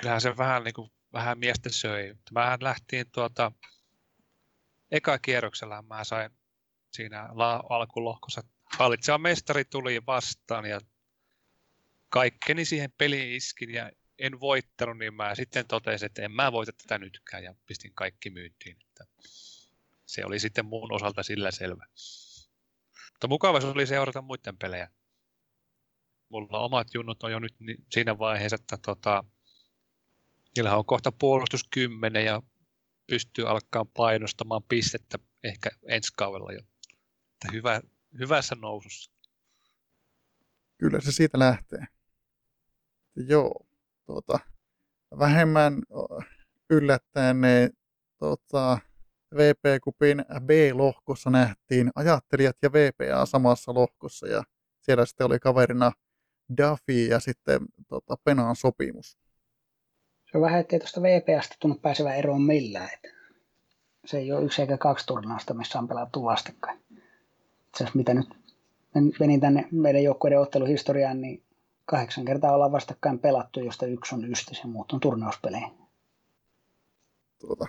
kyllähän se vähän, niin kuin, vähän miestä söi. Mähän lähtiin tuota, eka kierroksella mä sain siinä la- alkulohkossa hallitseva mestari tuli vastaan ja kaikkeni siihen peliin iskin ja en voittanut, niin mä sitten totesin, että en mä voita tätä nytkään ja pistin kaikki myyntiin. Että se oli sitten mun osalta sillä selvä. Mutta mukava se oli seurata muiden pelejä. Mulla omat junnut on jo nyt siinä vaiheessa, että tota, niillä on kohta puolustus 10 ja pystyy alkaa painostamaan pistettä ehkä ensi kaudella jo. Että hyvä, hyvässä nousussa. Kyllä se siitä lähtee. Joo, tuota, vähemmän yllättäen ne tuota, VP-kupin B-lohkossa nähtiin ajattelijat ja VPA samassa lohkossa ja siellä sitten oli kaverina Duffy ja sitten tota, Penaan sopimus. Se on vähän, ettei tuosta VPAsta tunnu pääsevä eroon millään. Että se ei ole yksi eikä kaksi turnausta, missä on pelattu vastakkain. Itse mitä nyt menin tänne meidän joukkueiden otteluhistoriaan, niin kahdeksan kertaa ollaan vastakkain pelattu, josta yksi on ystis ja muut on turnauspelejä. Tuota,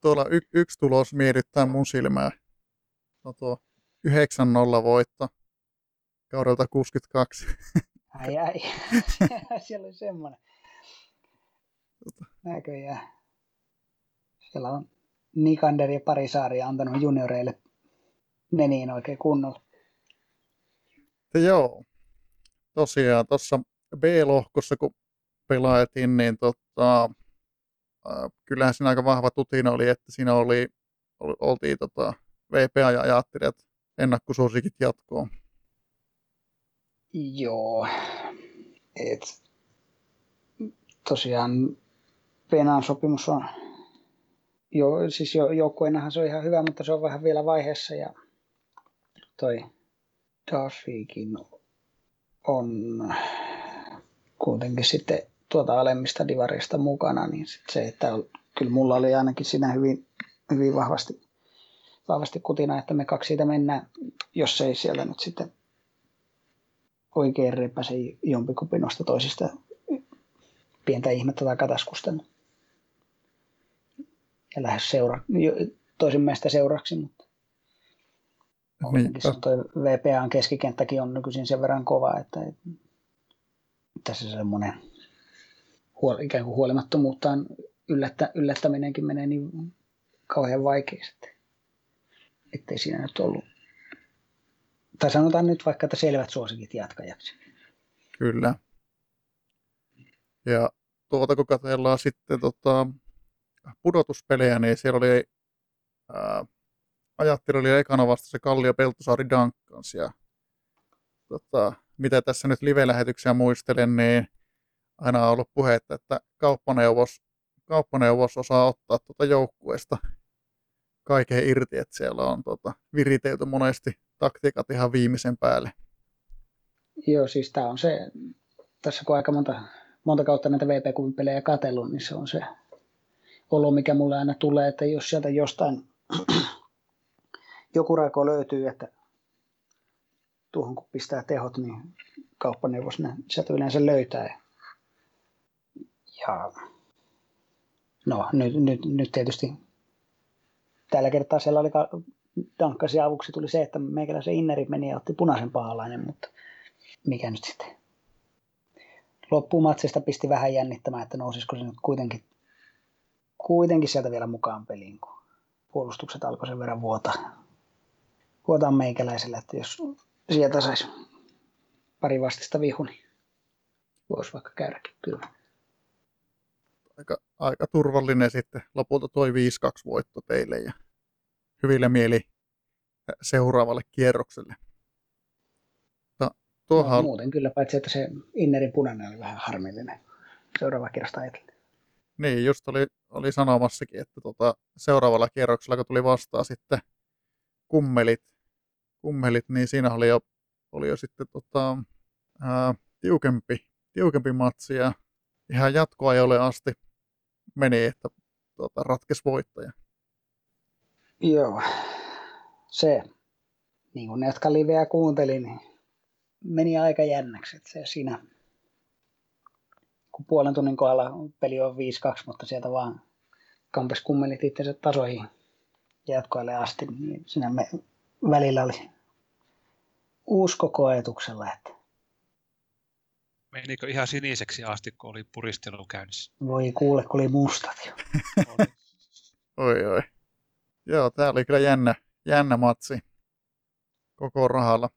tuolla y- yksi tulos mietittää mun silmää. No tuo 9-0 voitto kaudelta 62. Ai ai, siellä oli semmoinen. Näköjään. Siellä on Nikander ja Parisaari antanut junioreille meniin oikein kunnolla. Joo, tosiaan tuossa B-lohkossa kun pelailtiin, niin tota, äh, kyllähän siinä aika vahva tutina oli, että siinä oli, oli oltiin tota, VPA ja ajattelijat ennakkosuosikit jatkoon. Joo, et tosiaan Penan sopimus on, jo, siis jo, joukkueenahan se on ihan hyvä, mutta se on vähän vielä vaiheessa ja toi Duffykin on kuitenkin sitten tuota alemmista divarista mukana, niin sit se, että kyllä mulla oli ainakin siinä hyvin, hyvin vahvasti, vahvasti kutina, että me kaksi siitä mennään, jos ei siellä nyt sitten oikein repäse jompikumpi noista toisista pientä ihmettä tai kataskusta. Ja lähes seura, toisen mielestä seuraksi, mutta niin, toi VPAn keskikenttäkin on nykyisin sen verran kova, että tässä semmoinen huol, ikään kuin huolimattomuuttaan yllättä, yllättäminenkin menee niin kauhean vaikeaksi, että ettei siinä nyt ollut. Tai sanotaan nyt vaikka, että selvät suosikit jatkajaksi. Kyllä. Ja tuota kun katsellaan sitten tota, pudotuspelejä, niin siellä oli ajattelu oli ekana vasta se Kallio Peltosaari Duncans ja tota, mitä tässä nyt live-lähetyksiä muistelen, niin aina on ollut puhetta, että kauppaneuvos, kauppaneuvos osaa ottaa tuota joukkueesta kaiken irti, että siellä on tota, viritelty monesti taktiikat ihan viimeisen päälle. Joo, siis tämä on se, tässä kun aika monta, monta kautta näitä VP-pelejä katsellut, niin se on se olo, mikä mulle aina tulee, että jos sieltä jostain joku rako löytyy, että tuohon kun pistää tehot, niin kauppaneuvos ne sieltä yleensä löytää. Ja no nyt, nyt, nyt tietysti tällä kertaa siellä oli dankkasi avuksi tuli se, että meikäläisen inneri meni ja otti punaisen pahalainen, mutta mikä nyt sitten loppumatsista pisti vähän jännittämään, että nousisiko se nyt kuitenkin, kuitenkin sieltä vielä mukaan peliin, kun puolustukset alkoi sen verran vuota, vuotaa meikäläiselle, että jos sieltä saisi pari vastista vihu, niin voisi vaikka käydäkin kyllä. Aika, aika turvallinen sitten lopulta toi 5-2 voitto teille ja hyvillä mieli seuraavalle kierrokselle. No, tuohan... no, muuten kyllä, paitsi että se Innerin punainen oli vähän harmillinen seuraava kierrosta ajatellen. Niin, just oli, oli sanomassakin, että tota, seuraavalla kierroksella, kun tuli vastaan sitten kummelit, kummelit niin siinä oli jo, oli jo sitten tota, ää, tiukempi, tiukempi matsi ja ihan jatkoajolle asti meni, että tota, ratkes voittaja. Joo, se, niin kuin ne, jotka liveä kuuntelin, niin meni aika jännäksi. Että se siinä, kun puolen tunnin kohdalla peli on 5-2, mutta sieltä vaan kampes kummelit itsensä tasoihin jatkoille asti, niin siinä me välillä oli usko koetuksella, että Menikö ihan siniseksi asti, kun oli puristelu käynnissä? Voi kuule, kun oli mustat jo. oi, oi. Joo, tää oli kyllä jännä, jännä matsi koko rahalla.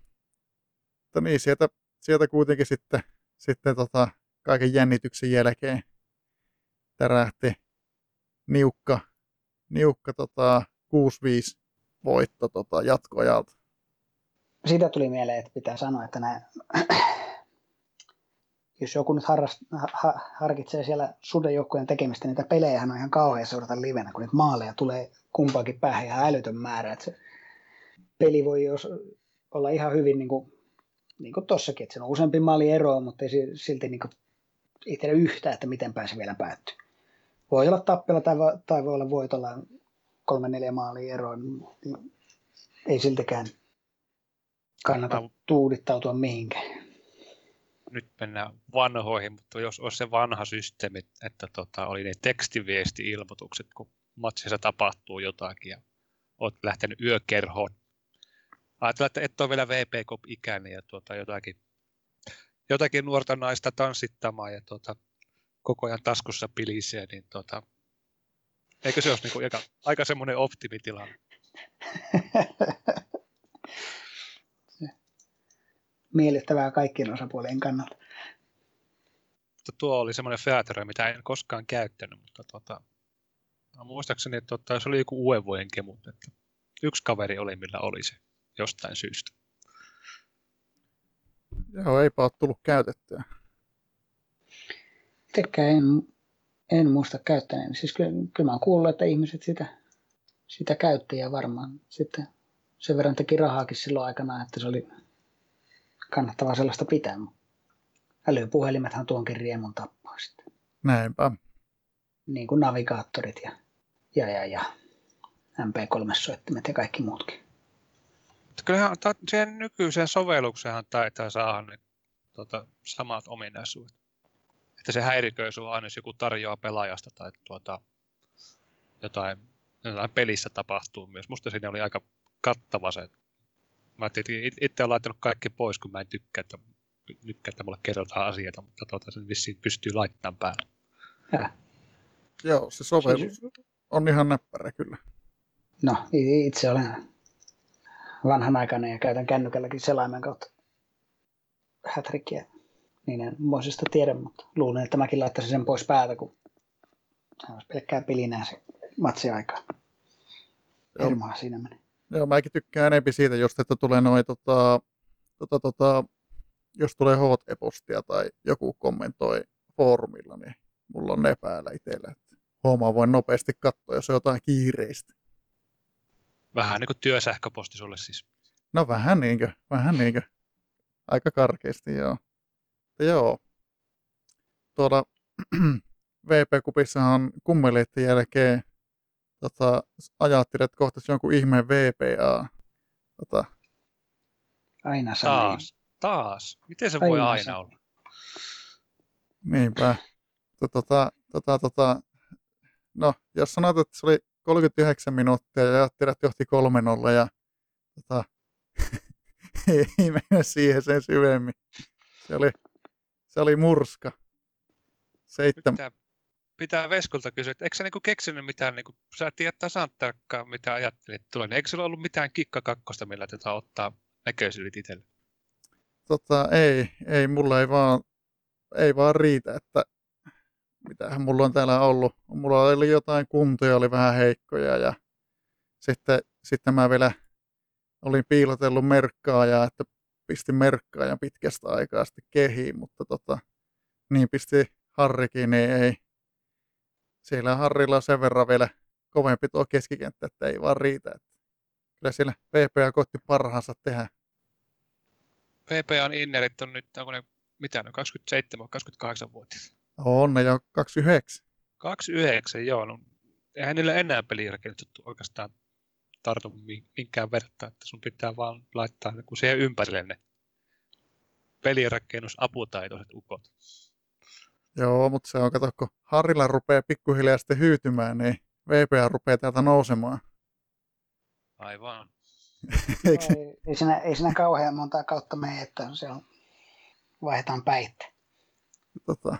Mutta niin, sieltä, sieltä kuitenkin sitten, sitten tota, kaiken jännityksen jälkeen tärähti niukka, niukka tota, 6-5 voitto tota, jatkoajalta. Siitä tuli mieleen, että pitää sanoa, että nämä, jos joku nyt harrast, ha, harkitsee siellä sudenjoukkojen tekemistä, niitä pelejä on ihan kauhean seurata livenä, kun niitä maaleja tulee kumpaakin päähän ihan älytön määrä. Että se peli voi jos olla ihan hyvin niin kuin, niin kuin tossakin, että se on useampi maali eroa, mutta ei silti niin kuin, ei tiedä yhtä, että miten pääse vielä päättyy. Voi olla tappella tai, voi, tai voi olla voitolla kolme neljä maalia eroa, niin ei siltikään kannata tuudittautua mihinkään. Nyt mennään vanhoihin, mutta jos olisi se vanha systeemi, että tota, oli ne tekstiviesti-ilmoitukset, kun matsissa tapahtuu jotakin ja olet lähtenyt yökerhoon. Ajatellaan, että et ole vielä VP ikäinen ja tuota, jotakin, jotakin nuorta naista tanssittamaan ja tuota, koko ajan taskussa pilisee, niin tuota, eikö se olisi niin kuin aika, aika semmoinen optimitilanne? Miellyttävää kaikkien osapuolien kannalta. Mutta tuo oli semmoinen feature, mitä en koskaan käyttänyt, mutta tuota, No, muistaakseni, että tota, se oli joku uuden vuoden kemut, että yksi kaveri oli, millä oli se jostain syystä. Joo, eipä ole tullut käytettyä. Itsekään en, en muista käyttäneen. Siis kyllä, kyllä mä oon kuullut, että ihmiset sitä, sitä käytti ja varmaan sitten sen verran teki rahaakin silloin aikana, että se oli kannattavaa sellaista pitää. Älypuhelimethan tuonkin riemun tappaa sitten. Näinpä. Niin kuin navigaattorit ja ja, ja, ja MP3-soittimet ja kaikki muutkin. Kyllähän sen nykyiseen sovellukseen taitaa saada ne tuota, samat ominaisuudet. Että se häiriköi sinua aina, jos joku tarjoaa pelaajasta tai tuota, jotain, jotain pelissä tapahtuu myös. Musta siinä oli aika kattava se. Mä ajattelin, että itse olen laittanut kaikki pois, kun mä en tykkää, että, tykkää, että mulle kerrotaan asioita, mutta tuota, sen vissiin pystyy laittamaan päälle. Ja. Joo, se sovellus on ihan näppärä kyllä. No, itse olen vanhanaikainen ja käytän kännykälläkin selaimen kautta hätrikkiä. Niin en moisesta tiedä, mutta luulen, että mäkin laittaisin sen pois päältä, kun se olisi pelkkää pilinää se matsiaika. Hirmaa siinä meni. Joo, mäkin tykkään enempi siitä just, että tulee noin tota, tota, tota, jos tulee hot-epostia tai joku kommentoi foorumilla, niin mulla on ne päällä itsellä. Hommaa voin nopeasti katsoa, jos on jotain kiireistä. Vähän niin kuin työsähköposti sulle siis. No vähän niinkö, vähän niinkö. Aika karkeasti, joo. Mutta joo. Tuolla VP-kupissahan kummeleiden jälkeen tota, ajattelin, että kohtaisi jonkun ihmeen VPA. Tota, Aina sama. Taas. Taas. Miten se voi Aina aina se. olla? niinpä. Tota, tota, tota, no, jos sanot, että se oli 39 minuuttia ja ajattelet johti 3-0 ja tota, ei, ei mennä siihen sen syvemmin. Se oli, se oli murska. Seitsemän, Pitää, pitää Veskulta kysyä, että eikö sä niinku keksinyt mitään, niinku, sä et tiedä tasan tarkkaan mitä ajattelit tulee, niin eikö sulla ollut mitään kikka kakkosta, millä tätä ottaa näköisyydet itselle? tota, ei, ei, mulla ei vaan, ei vaan riitä, että mitähän mulla on täällä ollut. Mulla oli jotain kuntoja, oli vähän heikkoja ja sitten, sitten mä vielä olin piilotellut merkkaajaa, että pistin merkkaajan pitkästä aikaa sitten kehiin, mutta tota, niin pisti Harrikin, niin ei. Siellä Harrilla on sen verran vielä kovempi tuo keskikenttä, että ei vaan riitä. Että kyllä siellä VPA koitti parhaansa tehdä. VPAn innerit on nyt, onko ne, mitä ne, 27 28 vuotias. On ne jo 29. 29, joo, no, eihän niillä enää pelirakennettu oikeastaan tartu mi- minkään vertaa, että sun pitää vaan laittaa niinku siihen ympärille ne pelirakennusaputaitoiset ukot. Joo, mutta se on, kato, kun Harrilla rupeaa pikkuhiljaa sitten hyytymään, niin VPA rupeaa täältä nousemaan. Aivan. Ei, ei, siinä, ei siinä kauhean montaa kautta mene, että se on, vaihdetaan päitte. Tota.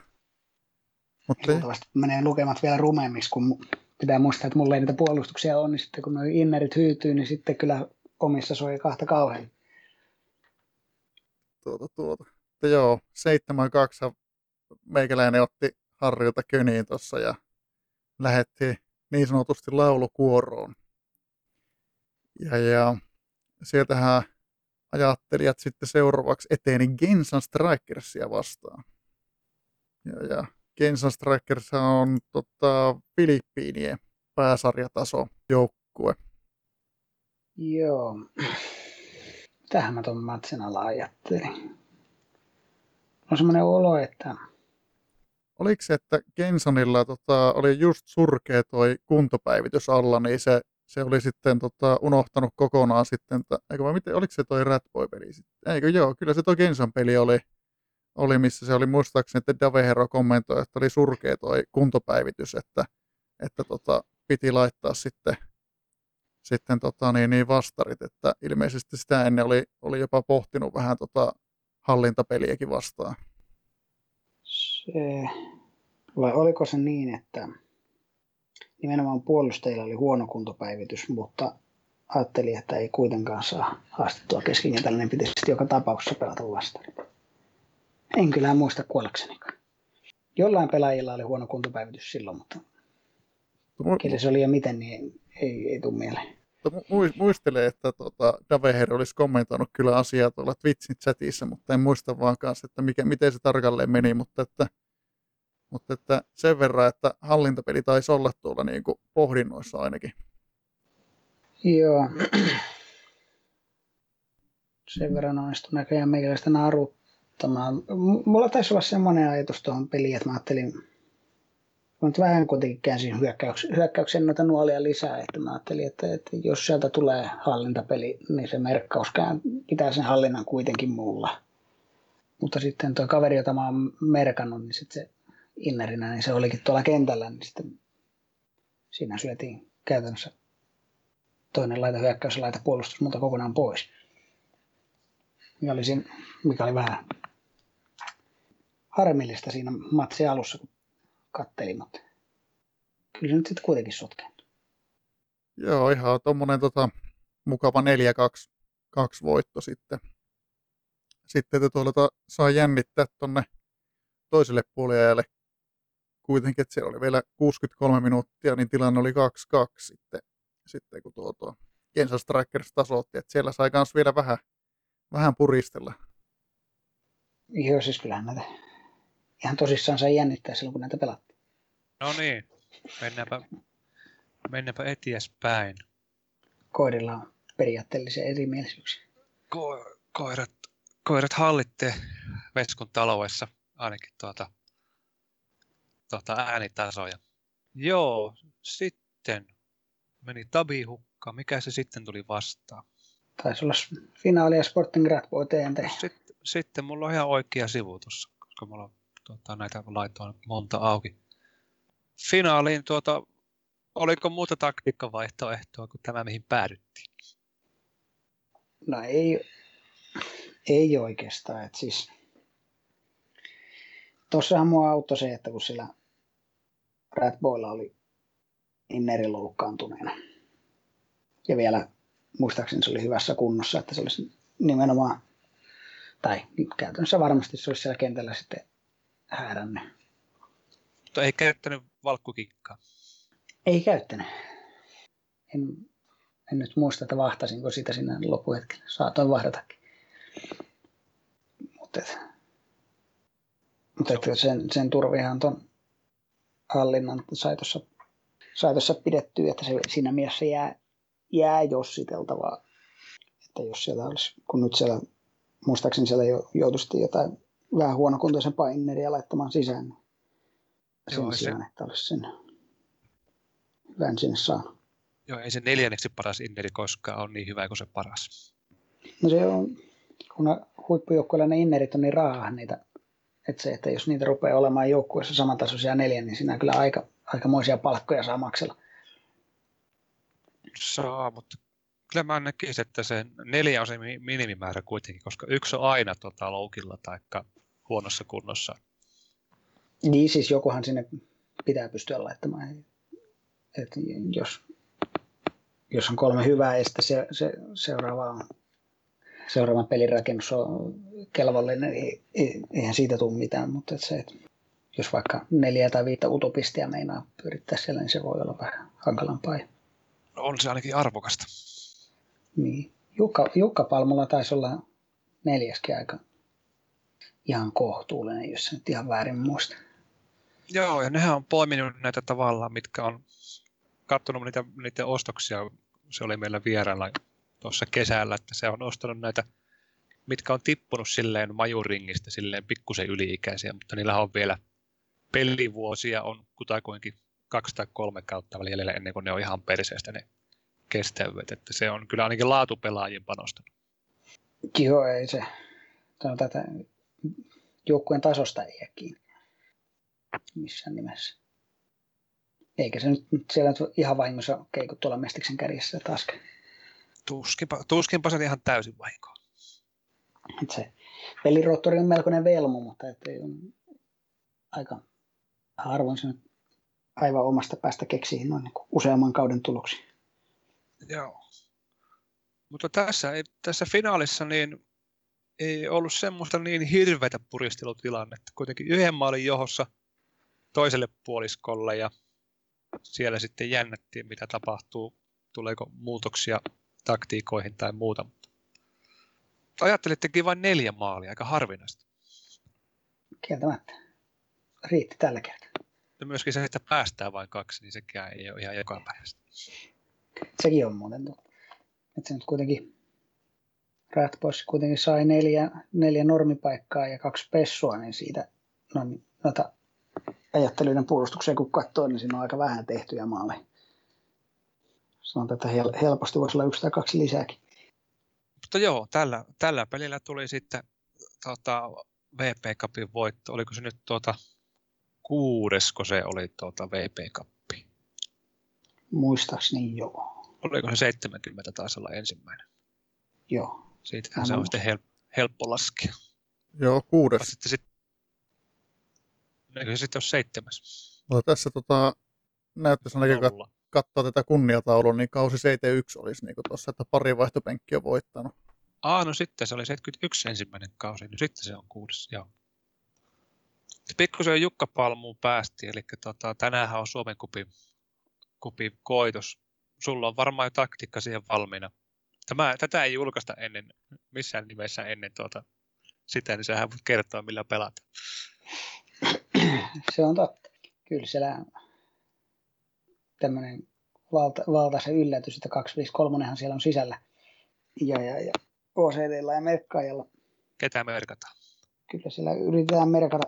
Mutta Luultavasti menee lukemat vielä rumemmiksi, kun pitää muistaa, että mulla ei niitä puolustuksia on, niin sitten kun nuo innerit hyytyy, niin sitten kyllä omissa soi kahta kauhean. tuota, tuota. Mutta joo, 7-2 meikäläinen otti Harrilta köniin tuossa ja lähettiin niin sanotusti laulukuoroon. Ja, ja sieltähän ajattelijat sitten seuraavaksi eteni Gensan Strikersia vastaan. Ja, ja Gensan Strikers on tota, Filippiinien pääsarjataso joukkue. Joo. Tähän mä tuon matsin alla ajattelin. On semmoinen olo, että Oliko se, että Gensonilla tota, oli just surkea toi kuntopäivitys alla, niin se, se oli sitten tota, unohtanut kokonaan sitten, että, eikö vai miten, oliko se toi Ratboy-peli sitten? Eikö joo, kyllä se toi Genson peli oli, oli, missä se oli muistaakseni, että Davehero kommentoi, että oli surkea toi kuntopäivitys, että, että tota, piti laittaa sitten, sitten tota, niin, niin vastarit, että ilmeisesti sitä ennen oli, oli jopa pohtinut vähän tota, hallintapeliäkin vastaan. Se, vai oliko se niin, että nimenomaan puolustajilla oli huono kuntopäivitys, mutta ajatteli, että ei kuitenkaan saa haastettua keskikentällä, niin pitäisi sitten joka tapauksessa pelata vastaan. En kyllä muista kuollakseni. Jollain pelaajilla oli huono kuntopäivitys silloin, mutta Mu- kelle se oli ja miten, niin ei, ei tule mieleen. Mutta mu- mui- muistelen, että tota, Daveher olisi kommentoinut kyllä asiaa tuolla Twitchin chatissa, mutta en muista vaan kanssa, että mikä, miten se tarkalleen meni, mutta että, mutta että sen verran, että hallintapeli taisi olla tuolla niin kuin pohdinnoissa ainakin. Joo. Sen verran onnistui näköjään meikäläistä naruttamaan. Mulla taisi olla semmoinen ajatus tuohon peliin, että mä ajattelin, nyt vähän kuitenkin käänsin hyökkäyksen, hyökkäyksen noita nuolia lisää, että mä ajattelin, että, että jos sieltä tulee hallintapeli, niin se merkkaus pitää sen hallinnan kuitenkin muulla. Mutta sitten tuo kaveri, jota mä oon merkannut, niin sitten se innerinä, niin se olikin tuolla kentällä, niin sitten siinä syötiin käytännössä toinen laita hyökkäys ja laita puolustus muuta kokonaan pois. Mikä oli, mikä oli vähän harmillista siinä matsi alussa, kun katteli, mutta kyllä se nyt sitten kuitenkin sotkeen. Joo, ihan tuommoinen tota, mukava 4-2 kaksi voitto sitten. Sitten että tuolta saa jännittää tuonne toiselle puoliajalle kuitenkin, että siellä oli vielä 63 minuuttia, niin tilanne oli 2-2 sitten, sitten kun tuo, tuo Kansas Strikers tasoitti, että siellä sai myös vielä vähän, vähän puristella. Joo, siis kyllähän näitä ihan tosissaan sai jännittää silloin, kun näitä pelattiin. No niin, mennäänpä, mennäänpä eteenpäin. Koirilla on periaatteellisia erimielisyyksiä. Ko- koirat, koirat hallitte Veskun taloudessa ainakin tuota, tuota äänitasoja. Joo, sitten meni Tabi hukkaan. Mikä se sitten tuli vastaan? Taisi olla finaali ja Sporting Gratbo TNT. Sitten, sitten mulla on ihan oikea sivu tuossa, koska mulla on tuota, näitä laitoin monta auki. Finaaliin tuota, oliko muuta taktiikkavaihtoehtoa kuin tämä, mihin päädyttiin? No ei, ei oikeastaan. Et siis, tossahan mua auttoi se, että kun sillä Ratboilla oli Inneri loukkaantuneena. Ja vielä muistaakseni se oli hyvässä kunnossa, että se olisi nimenomaan, tai käytännössä varmasti se olisi siellä kentällä sitten häärännyt. Mutta ei käyttänyt valkkukikkaa. Ei käyttänyt. En, en nyt muista, että vahtasinko sitä sinne loppuhetkellä. Saatoin vahdatakin. Mutta mutta että sen, sen turvihan tuon hallinnan sai tuossa sai tuossa pidettyä, että se siinä mielessä jää, jää jossiteltavaa. Että jos siellä olisi, kun nyt siellä, muistaakseni siellä jo, joutuisi jotain vähän huonokuntoisen paineria laittamaan sisään. Sen Joo, se- sijaan, että olisi sen hyvän sinne saanut. Joo, ei se neljänneksi paras inneri koskaan ole niin hyvä kuin se paras. No se on, kun huippujoukkueilla ne innerit on niin raaha niitä, että se, että jos niitä rupeaa olemaan joukkueessa samantasoisia neljä, niin siinä kyllä aika, aikamoisia palkkoja saa maksella. Saa, mutta kyllä mä näkisin, että se neljä on se mi- minimimäärä kuitenkin, koska yksi on aina tota, loukilla tai huonossa kunnossa. Niin siis jokuhan sinne pitää pystyä laittamaan. Et jos, jos on kolme hyvää ja sitten se, se seuraava, on, seuraavan pelin rakennus on kelvollinen, niin ei- eihän siitä tule mitään. Mutta et se, et jos vaikka neljä tai viittä utopistia meinaa pyörittää siellä, niin se voi olla vähän hankalampaa. No, on se ainakin arvokasta. Niin. Jukka, Jukka Palmulla taisi olla neljäskin aika ihan kohtuullinen, jos se nyt ihan väärin muista. Joo, ja nehän on poiminut näitä tavallaan, mitkä on katsonut niitä, niitä ostoksia. Se oli meillä vierailla tuossa kesällä, että se on ostanut näitä, mitkä on tippunut silleen majuringista silleen pikkusen yli-ikäisiä, mutta niillä on vielä pelivuosia on kutakuinkin kaksi tai kolme kautta jäljellä ennen kuin ne on ihan perseestä ne kestävyydet. Että se on kyllä ainakin laatupelaajien panostanut. Joo, ei se. Sanotaan, että joukkueen tasosta ei kiinni missään nimessä. Eikä se nyt siellä nyt ihan vahingossa keiku tuolla Mestiksen kärjessä taas. Tuskinpa, tuskinpa se ihan täysin vahinkoa. Et se peliroottori on melkoinen velmu, mutta ettei on aika harvoin se nyt aivan omasta päästä keksii noin niin useamman kauden tuloksia. Joo. Mutta tässä, tässä finaalissa niin ei ollut semmoista niin hirveätä puristelutilannetta. Kuitenkin yhden maalin johossa toiselle puoliskolle ja siellä sitten jännättiin, mitä tapahtuu, tuleeko muutoksia taktiikoihin tai muuta. Ajattelittekin vain neljä maalia, aika harvinaista. Kieltämättä. Riitti tällä kertaa. Ja myöskin se, että päästään vain kaksi, niin sekään ei ole ihan joka päivästä. Sekin on muuten totta. Että se nyt kuitenkin Boys kuitenkin sai neljä, neljä normipaikkaa ja kaksi pessua, niin siitä no, niin noita ajattelyiden puolustuksia kun katsoo, niin siinä on aika vähän tehtyjä maaleja. Sanotaan, että hel- helposti voisi olla yksi tai kaksi lisääkin. Mutta joo, tällä, tällä pelillä tuli sitten tota, VP Cupin voitto. Oliko se nyt tuota, kuudesko se oli tuota VP Cup? Muistaakseni joo. Oliko se 70 taisi olla ensimmäinen? Joo. Siitähän Mä se on sitten hel, helppo laskea. Joo, kuudes. Sitten sit, eikö se sitten ole seitsemäs? Mutta tässä tota, näyttäisi ainakin kat- katsoa tätä kunniataulua, niin kausi 71 olisi niin tuossa, että pari vaihtopenkki on voittanut. Aa, no sitten se oli 71 ensimmäinen kausi, no sitten se on kuudes, joo. Pikkusen Jukka Palmuun päästi, eli tota, tänäänhän on Suomen kupin, kupin koitos. Sulla on varmaan jo taktiikka siihen valmiina. Tämä, tätä ei julkaista ennen, missään nimessä ennen tuota, sitä, niin sähän voit kertoa, millä pelata. Se on totta. Kyllä siellä tämmöinen valta, valtaisen yllätys, että 253 siellä on sisällä. Ja, ja, ja OCDlla ja merkkaajalla. Ketä merkataan? Kyllä siellä yritetään merkata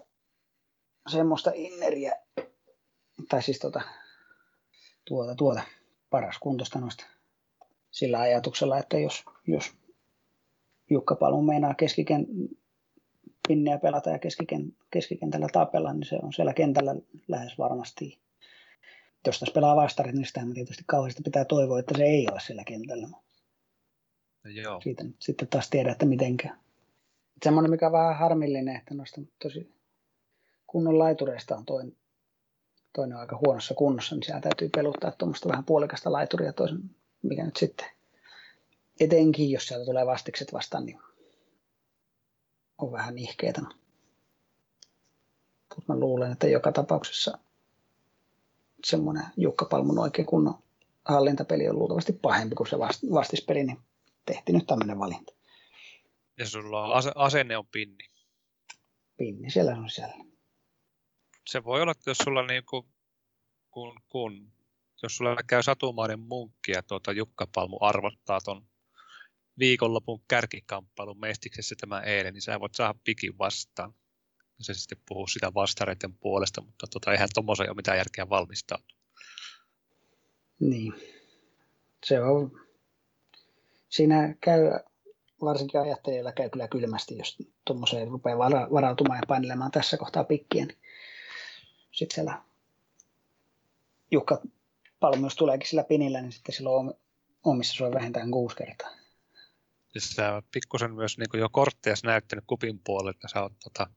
semmoista inneriä, tai siis tuota, tuota, tuota paras kuntosta noista sillä ajatuksella, että jos, jos Jukka Palmu meinaa keskiken, pinneä pelata ja keskiken, keskikentällä tapella, niin se on siellä kentällä lähes varmasti. Jos tässä pelaa vastarit, niin sitähän tietysti kauheasti pitää toivoa, että se ei ole siellä kentällä. No, joo. Siitä nyt sitten taas tiedä, että mitenkään. Semmoinen, mikä on vähän harmillinen, että noista tosi kunnon laitureista on toinen, toinen on aika huonossa kunnossa, niin siellä täytyy peluttaa tuommoista vähän puolikasta laituria toisen, mikä nyt sitten etenkin, jos sieltä tulee vastikset vastaan, niin on vähän nihkeetä. Mutta mä luulen, että joka tapauksessa semmoinen Jukka Palmun oikein kunnon hallintapeli on luultavasti pahempi kuin se vast- vastispeli, niin tehtiin nyt tämmöinen valinta. Ja sulla on ase- asenne on pinni. Pinni siellä on siellä. Se voi olla, että jos sulla niin kuin, kun, kun, jos sulla käy satumainen munkki ja tuota Jukka Palmu arvottaa ton viikonlopun kärkikamppailun mestiksessä tämä eilen, niin sä voit saada pikin vastaan. Ja se sitten puhuu sitä vastareiden puolesta, mutta tota, eihän tuommoisen ole mitään järkeä valmistaa. Niin. Se on, siinä käy, varsinkin ajattelijalla käy kyllä kylmästi, jos tuommoiseen rupeaa vara, varautumaan ja painelemaan tässä kohtaa pikkiä. Niin sitten siellä Jukka Palmu, jos tuleekin sillä pinillä, niin sitten silloin omissa sua vähintään kuusi kertaa. Ja sä pikkusen myös niin jo kortteja näyttänyt kupin puolelle, että sä oot, tota,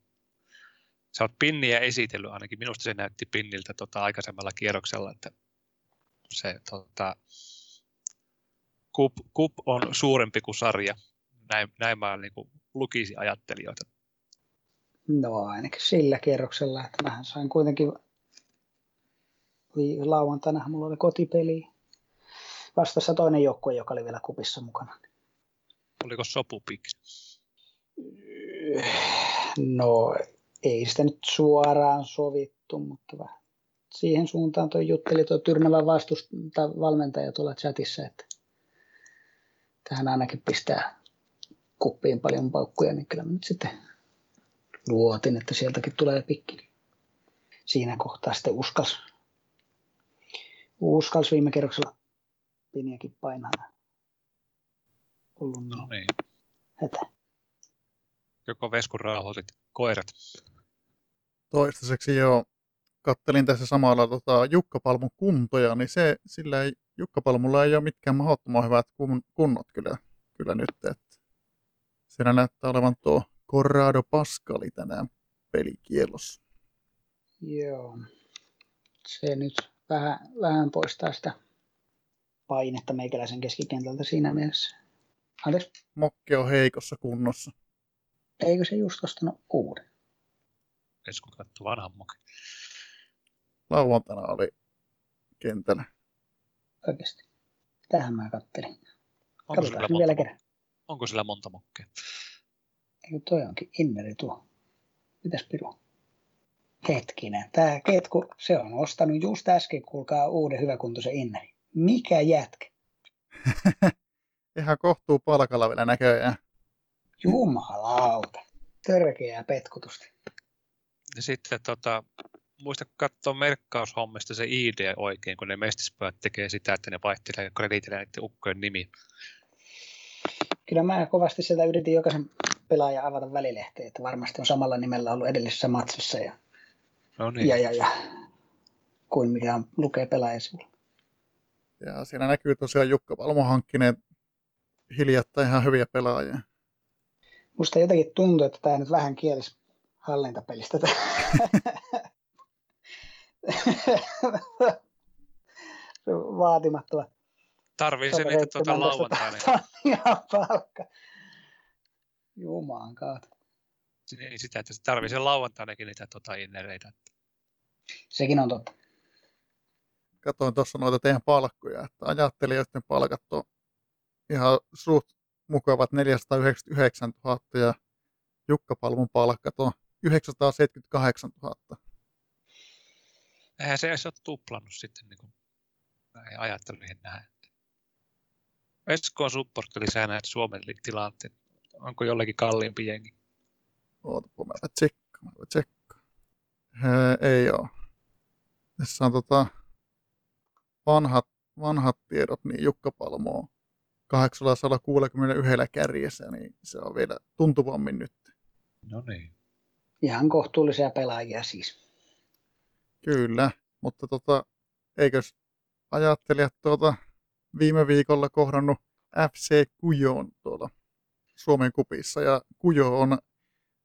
sä oot pinniä esitellyt, ainakin minusta se näytti pinniltä tota, aikaisemmalla kierroksella, että se tota, kup, kup on suurempi kuin sarja. Näin, näin mä niin lukisin ajattelijoita. No ainakin sillä kierroksella, että mähän sain kuitenkin lauantaina mulla oli kotipeli. Vastassa toinen joukkue, joka oli vielä kupissa mukana. Oliko sopupiksi? No ei sitä nyt suoraan sovittu, mutta vähän siihen suuntaan toi jutteli tuo Tyrnävän vastus, valmentaja tuolla chatissa, että tähän ainakin pistää kuppiin paljon paukkuja, niin kyllä nyt sitten luotin, että sieltäkin tulee pikki. Siinä kohtaa sitten uskals, uskals viime kerroksella piniäkin painaa. Ollut No niin hätä. Joko Veskun rauhoitit koirat? Toistaiseksi jo kattelin tässä samalla tota, Jukka Palmun kuntoja, niin se, sillä ei, Jukka Palmulla ei ole mitkään mahdottoman hyvät kun, kunnot kyllä, kyllä nyt. Että siinä näyttää olevan tuo Corrado Pascali tänään pelikielossa. Joo. Se nyt vähän, vähän poistaa sitä painetta meikäläisen keskikentältä siinä mielessä. Anteeksi, Mokke on heikossa kunnossa. eikö se just ostanut uuden? Vesku katsoi vanhan mokin. Lauantaina oli kentällä. Oikeasti. Tähän mä kattelin. Onko sillä, Katsotaan monta, vielä kerran. onko sillä monta mokkia? Eikö toi onkin inneri tuo? Mitäs Piru? Hetkinen. Tää ketku, se on ostanut just äsken, kuulkaa uuden hyväkuntoisen inneri. Mikä jätkä? Ihan kohtuu palkalla vielä näköjään. Jumalauta. Törkeää petkutusta. Ja sitten tota, muista katsoa merkkaushommista se ID oikein, kun ne mestispöät tekee sitä, että ne vaihtelee kreditillä niiden ukkojen nimi. Kyllä mä kovasti sieltä yritin jokaisen pelaajan avata välilehteen, että varmasti on samalla nimellä ollut edellisessä matsissa ja, No niin. ja, ja, ja kuin mikä on, lukee pelaajasivulla. Ja siinä näkyy tosiaan Jukka Palmu hankkineen hiljattain ihan hyviä pelaajia. Musta jotenkin tuntuu, että tämä nyt vähän kielis hallintapelistä. se on vaatimattomat. Tarvii se niitä tuota lauantaina. Ihan palkka. Jumaan kautta. Niin sitä, että se tarvii sen lauantainakin niitä tuota innereitä. Sekin on totta. Katoin tuossa noita teidän palkkoja, että ajattelijoiden palkat on ihan suht mukavat 499 000 ja Jukka Palmun palkkat on 978 000. Eihän se edes ole tuplannut sitten niin kuin näihin ajatteluihin nähdä. Eskoon supportti lisää näitä Suomen tilanteet. Onko jollekin kalliimpi jengi? Ootapa, mä tsekkaan, mä tsekkaan. Ei oo. Tässä on tota vanhat, vanhat tiedot, niin Jukka Palmo on 861 kärjessä, niin se on vielä tuntuvammin nyt. No niin. Ihan kohtuullisia pelaajia siis. Kyllä, mutta tota, eikös ajattelijat tuota viime viikolla kohdannut FC Kujoon tuolla Suomen kupissa, ja Kujo on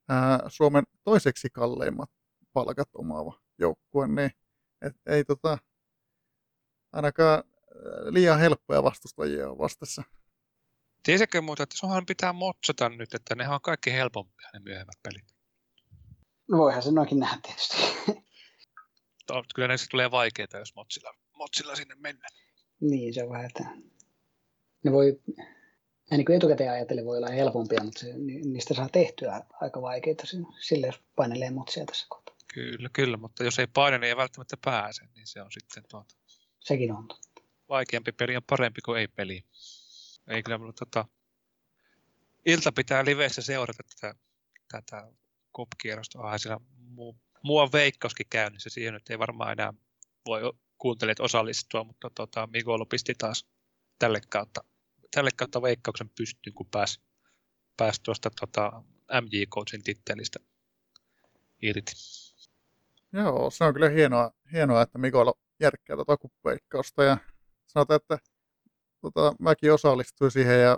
ää, Suomen toiseksi kalleimmat palkat omaava joukkue, niin et, ei tota, ainakaan liian helppoja vastustajia on vastassa. Tiesitkö muuta, että sunhan pitää motsata nyt, että ne on kaikki helpompia ne myöhemmät pelit? No voihan se noinkin nähdä tietysti. Kyllä ne tulee vaikeita, jos motsilla, motsilla sinne mennä. Niin, se on vähän, että ne voi, niin kuin etukäteen ajatellen voi olla helpompia, mutta se, niistä saa tehtyä aika vaikeita sille, jos painelee mutsia tässä kohtaa. Kyllä, kyllä, mutta jos ei paine, niin ei välttämättä pääse, niin se on sitten tuota. Sekin on totta. Vaikeampi peli on parempi kuin ei peli. Ei kyllä, mutta tota, ilta pitää liveissä seurata tätä, tätä kup-kierrosta. Onhan siellä muu, mua veikkauskin käynnissä. Siihen nyt ei varmaan enää voi kuuntelijat osallistua, mutta tota, Migolo pisti taas tälle kautta, tälle kautta veikkauksen pystyyn, kun pääsi pääs tuosta tota, MJ-coachin tittelistä irti. Joo, se on kyllä hienoa, hienoa että Mikola järkkää tuota kuppeikkausta ja sanotaan, että tota, mäkin osallistuin siihen ja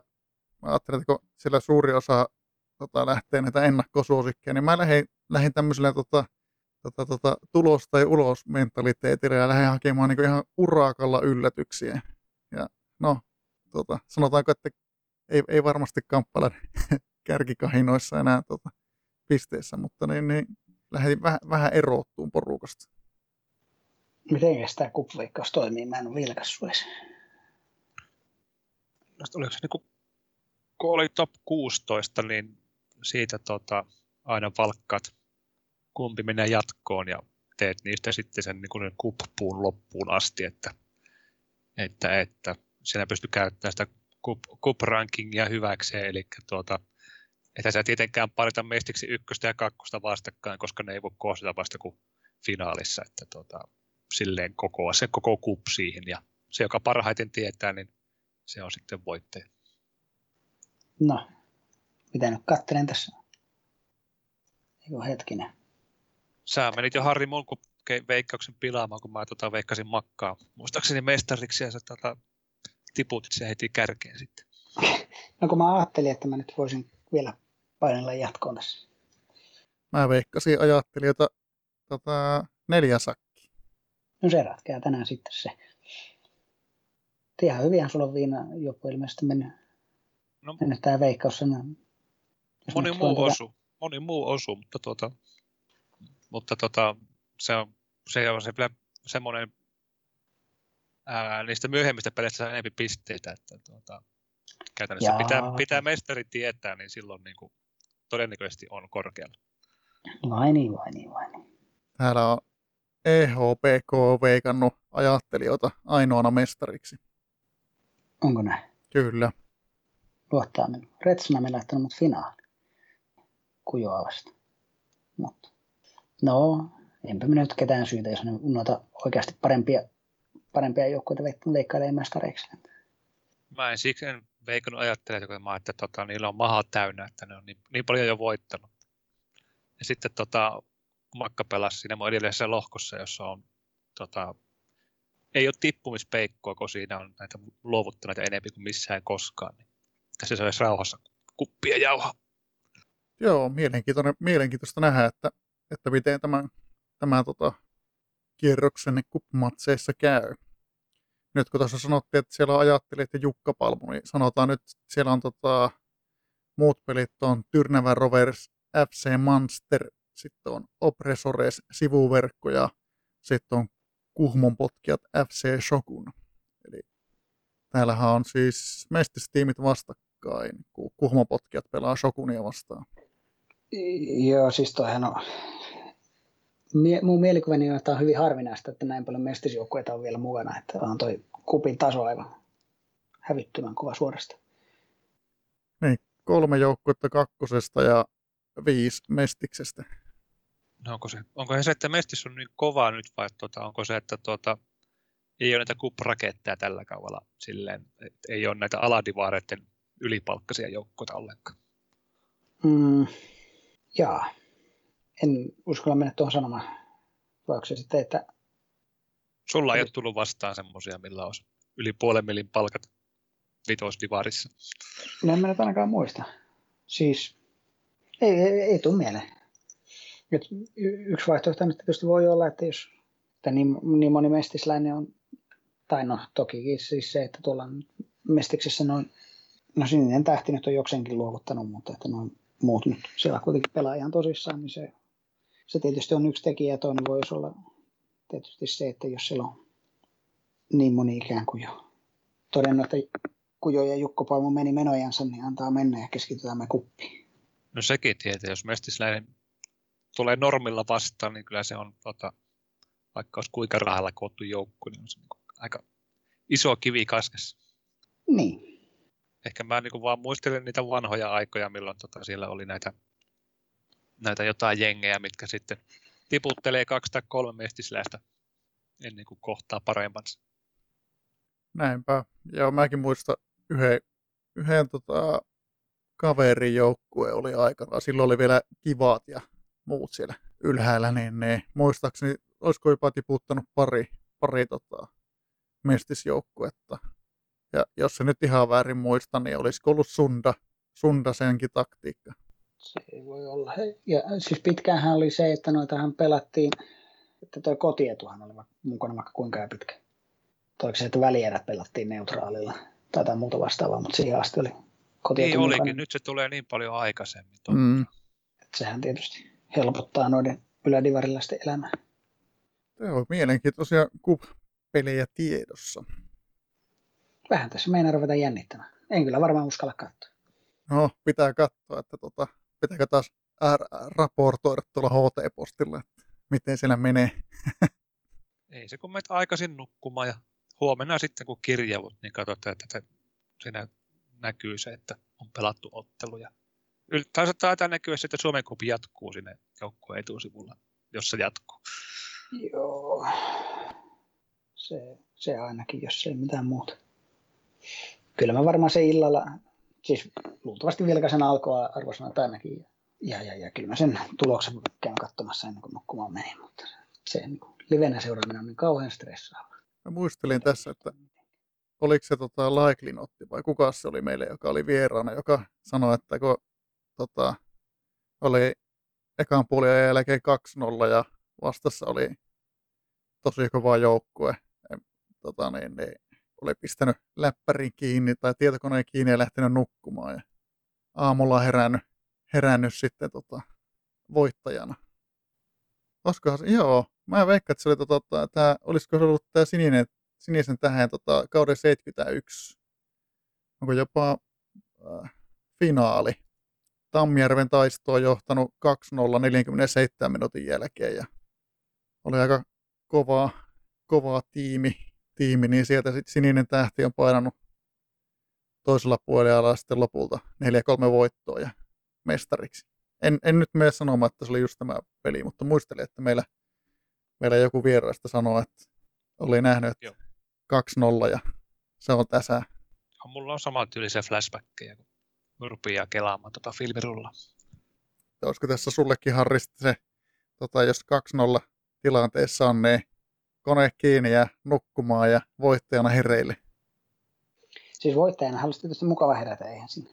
mä ajattelin, että kun sillä suuri osa tota, lähtee näitä ennakkosuosikkeja, niin mä lähdin, lähdin tämmöisellä tota, tota, tota, tulos tai ulos mentaliteetillä ja lähdin hakemaan niin ihan urakalla yllätyksiä. Ja no, tota, sanotaanko, että ei, ei varmasti kamppaile kärkikahinoissa enää tota, pisteessä, mutta niin, niin lähdin vähän, vähän erottuun porukasta. Miten tämä kupveikkaus toimii? Mä en ole vilkassut edes. Oliko se niin kuin, kun oli top 16, niin siitä tota, aina valkkaat kumpi menee jatkoon ja teet niistä sitten sen niin kuin kuppuun loppuun asti, että, että, että siellä pystyy käyttämään sitä kup, kup-rankingia hyväkseen, eli tuota, että sä tietenkään parita mestiksi ykköstä ja kakkosta vastakkain, koska ne ei voi kohdata vasta kuin finaalissa, että tuota, silleen koko, se koko kup siihen, ja se, joka parhaiten tietää, niin se on sitten voittaja. No, mitä nyt katselen tässä? Eikö hetkinen. Sä menit jo Harri mun veikkauksen pilaamaan, kun mä tota veikkasin makkaa. Muistaakseni mestariksi ja sä tota, tiputit se heti kärkeen sitten. No kun mä ajattelin, että mä nyt voisin vielä painella jatkoon tässä. Mä veikkasin ajattelijoita tota, neljä sakki. No se ratkeaa tänään sitten se. Ihan hyvinhän sulla on viina joku ilmeisesti mennyt, no, mennyt tämä veikkaus sen. Moni muu tuota... osu, moni muu osu, mutta, tuota, mutta tuota, se on se, on se semmoinen ää, niistä myöhemmistä peleistä saa enemmän pisteitä, että tuota, käytännössä pitää, pitää mestari tietää, niin silloin niin kuin, todennäköisesti on korkealla. Vai niin, vai niin, vai niin. Täällä on EHPK veikannut ajattelijoita ainoana mestariksi. Onko näin? Kyllä. Luottaa minun. Retsona me lähtenyt mut finaali. Kujoa vasta. Mutta. No, enpä minä nyt ketään syytä, jos ne noita oikeasti parempia, parempia joukkueita veikkailee mestareiksi. Mä en siksi en veikannut ajattele, kun mä että tota, niillä on maha täynnä, että ne on niin, niin paljon jo voittanut. Ja sitten tota, Makka pelasi siinä edellisessä lohkossa, jossa on tota, ei ole tippumispeikkoa, kun siinä on näitä luovuttaneita enemmän kuin missään koskaan. Niin tässä se olisi rauhassa kuppia jauha. Joo, mielenkiintoista, mielenkiintoista nähdä, että, että miten tämä, tämä tota, kierroksen kupmatseissa käy. Nyt kun tuossa sanottiin, että siellä ajattelit ja Jukka Palmu, niin sanotaan nyt, että siellä on tota, muut pelit on Tyrnävä Rovers, FC Monster, sitten on Oppressores sivuverkko ja sitten on Kuhmon potkijat FC Shokun. Eli täällähän on siis mestistiimit vastakkain, kun Kuhmon potkijat pelaa Shokunia vastaan. Joo, siis toihan on... Mie, mun mielikuvani on, että on hyvin harvinaista, että näin paljon mestisjoukkueita on vielä mukana, että on toi kupin taso aivan hävittömän kova suorasta. Niin, kolme joukkuetta kakkosesta ja viisi mestiksestä. No onko, se, onko se, että Mestis on niin kova nyt vai tuota, onko se, että tuota, ei ole näitä kupraketteja tällä kaudella silleen, että ei ole näitä aladivaareiden ylipalkkaisia joukkoja ollenkaan? Mm, jaa. En uskalla mennä tuohon sanomaan. Voiko se sitten, että... Sulla ei ole tullut vastaan semmoisia, millä olisi yli puolen millin palkat vitosdivarissa. No en mä nyt ainakaan muista. Siis ei, ei, ei tule mieleen. Nyt yksi vaihtoehto tietysti voi olla, että jos että niin, niin moni mestisläinen on, tai no toki siis se, että tuolla mestiksessä noin, no sininen tähti nyt on jokseenkin luovuttanut, mutta että noin muut nyt siellä kuitenkin pelaa ihan tosissaan, niin se, se tietysti on yksi tekijä, ja toinen voisi olla tietysti se, että jos siellä on niin moni ikään kuin jo todennut, että Kujo ja Jukko Palmu meni menojansa, niin antaa mennä ja keskitytään me kuppiin. No sekin tietää, jos mestisläinen tulee normilla vastaan, niin kyllä se on, tota, vaikka olisi kuinka rahalla koottu joukku, niin on se niin aika iso kivi kaskessa. Niin. Ehkä mä niin vaan muistelen niitä vanhoja aikoja, milloin tota, siellä oli näitä, näitä jotain jengejä, mitkä sitten tiputtelee kaksi tai kolme mestisläistä ennen kuin kohtaa parempansa. Näinpä. Ja mäkin muistan yhden, yhden tota, kaverin joukkue oli aikana. Silloin oli vielä kivat ja muut siellä ylhäällä, niin ne muistaakseni olisiko jopa tiputtanut pari, pari tota, mestisjoukkuetta. Ja jos se nyt ihan väärin muista, niin olisiko ollut Sunda, Sunda senkin taktiikka. Se ei voi olla. Ja siis pitkäänhän oli se, että noitahan pelattiin, että toi kotietuhan oli mukana vaikka kuinka pitkä. Toiko se, että välierät pelattiin neutraalilla tai jotain muuta vastaavaa, mutta siihen asti oli kotietu Niin olikin, nyt se tulee niin paljon aikaisemmin. Mm. Että sehän tietysti helpottaa noiden ylädivarilaisten elämää. Joo, mielenkiintoisia kup-pelejä tiedossa. Vähän tässä meinaa ruveta jännittämään. En kyllä varmaan uskalla katsoa. No, pitää katsoa, että tota, pitääkö taas raportoida tuolla HT-postilla, että miten siellä menee. Ei se kun menet aikaisin nukkumaan ja huomenna sitten kun kirjavut, niin katsotaan, että siinä näkyy se, että on pelattu otteluja. Taisi taitaa näkyä että Suomen kupi jatkuu sinne joukkueen etusivulla, jos se jatkuu. Joo, se, se ainakin, jos ei mitään muuta. Kyllä mä varmaan se illalla, siis luultavasti vilkaisen alkoa arvosana ainakin. Ja, ja, ja, kyllä mä sen tuloksen käyn katsomassa ennen kuin nukkumaan meni, mutta se niin livenä seuraaminen on niin kauhean stressaava. Mä muistelin tässä, että oliko se tota Laiklin otti vai kuka se oli meille, joka oli vieraana, joka sanoi, että kun tota, oli ekan puolien jälkeen 2-0 ja vastassa oli tosi kova joukkue. Tota, niin, niin, oli pistänyt läppärin kiinni tai tietokoneen kiinni ja lähtenyt nukkumaan. Ja aamulla herännyt, herännyt sitten tota, voittajana. Olisikohan se, joo, mä veikkaan, että se oli, tota, tää, olisiko se ollut tämä sininen, sinisen tähän tota, kauden 71. Onko jopa äh, finaali Tammijärven taistoa johtanut 2-0 47 minuutin jälkeen ja oli aika kovaa, kovaa tiimi, tiimi, niin sieltä sitten sininen tähti on painanut toisella puolella sitten lopulta 4-3 voittoa ja mestariksi. En, en nyt mene sanomaan, että se oli just tämä peli, mutta muistelin, että meillä, meillä joku vieraista sanoi, että oli nähnyt, että 2-0 ja se on tässä. Mulla on samantyylisiä flashbackkejä, kun rupeaa kelaamaan tuota filmirulla. Olisiko tässä sullekin Harri se, tota, jos 2-0 tilanteessa on, niin kone kiinni ja nukkumaan ja voittajana hereille? Siis voittajana haluaisi tietysti mukava herätä, eihän sinne.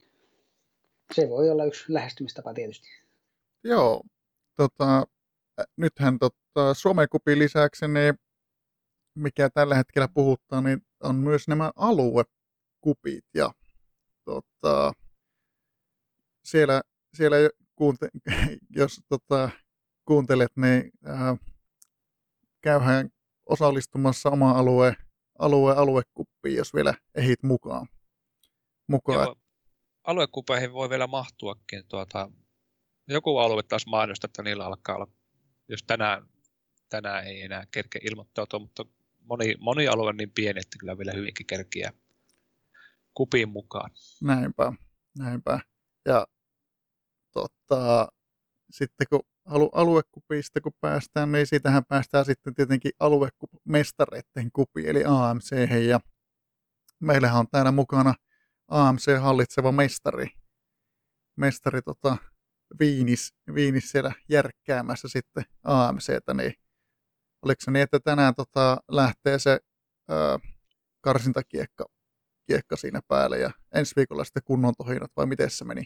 Se voi olla yksi lähestymistapa tietysti. Joo, tota, nythän tota, somekupin lisäksi, niin mikä tällä hetkellä puhuttaa, niin on myös nämä aluekupit. Ja tota, siellä, siellä kuunte, jos tota, kuuntelet, niin äh, käyhän osallistumassa oma alue, alue aluekuppiin, jos vielä ehit mukaan. mukaan. Joo, aluekupeihin voi vielä mahtuakin. Tuota, joku alue taas mainosta, että niillä alkaa olla, jos tänään, tänään ei enää kerke ilmoittautua, mutta moni, moni alue on niin pieni, että kyllä vielä hyvinkin kerkiä kupiin mukaan. Näinpä, näinpä. Ja tota, sitten kun alu, aluekupista kun päästään, niin siitähän päästään sitten tietenkin aluemestareiden kupi, eli AMC. Ja meillähän on täällä mukana AMC hallitseva mestari, mestari tota, Viinis, Viinis siellä järkkäämässä sitten AMCtä, niin oliko se niin, että tänään tota, lähtee se ää, karsintakiekka kiekka siinä päälle ja ensi viikolla sitten kunnon tohinat vai miten se meni?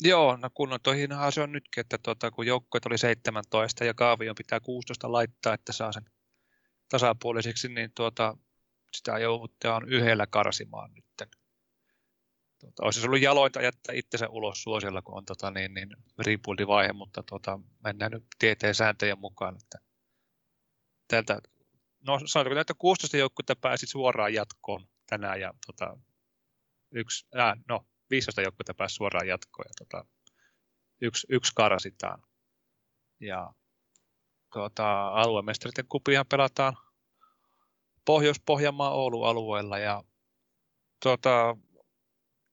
Joo, no kunnon tohinahan se on nytkin, että tuota, kun joukkueet oli 17 ja kaavion pitää 16 laittaa, että saa sen tasapuoliseksi, niin tuota, sitä joudutaan yhdellä karsimaan nyt. Tuota, olisi ollut jalointa jättää itsensä ulos suosilla, kun on tota, niin, niin, rebuildivaihe, mutta tuota, mennään nyt tieteen sääntöjen mukaan. Että täältä, no sanotaanko, että 16 joukkuetta pääsi suoraan jatkoon tänään ja tota, yksi, äh, no 15 joukkuetta pääsi suoraan jatkoon ja tota, yksi, yksi karsitaan. Ja tuota, aluemestariten kupihan pelataan Pohjois-Pohjanmaan Oulu-alueella ja tuota,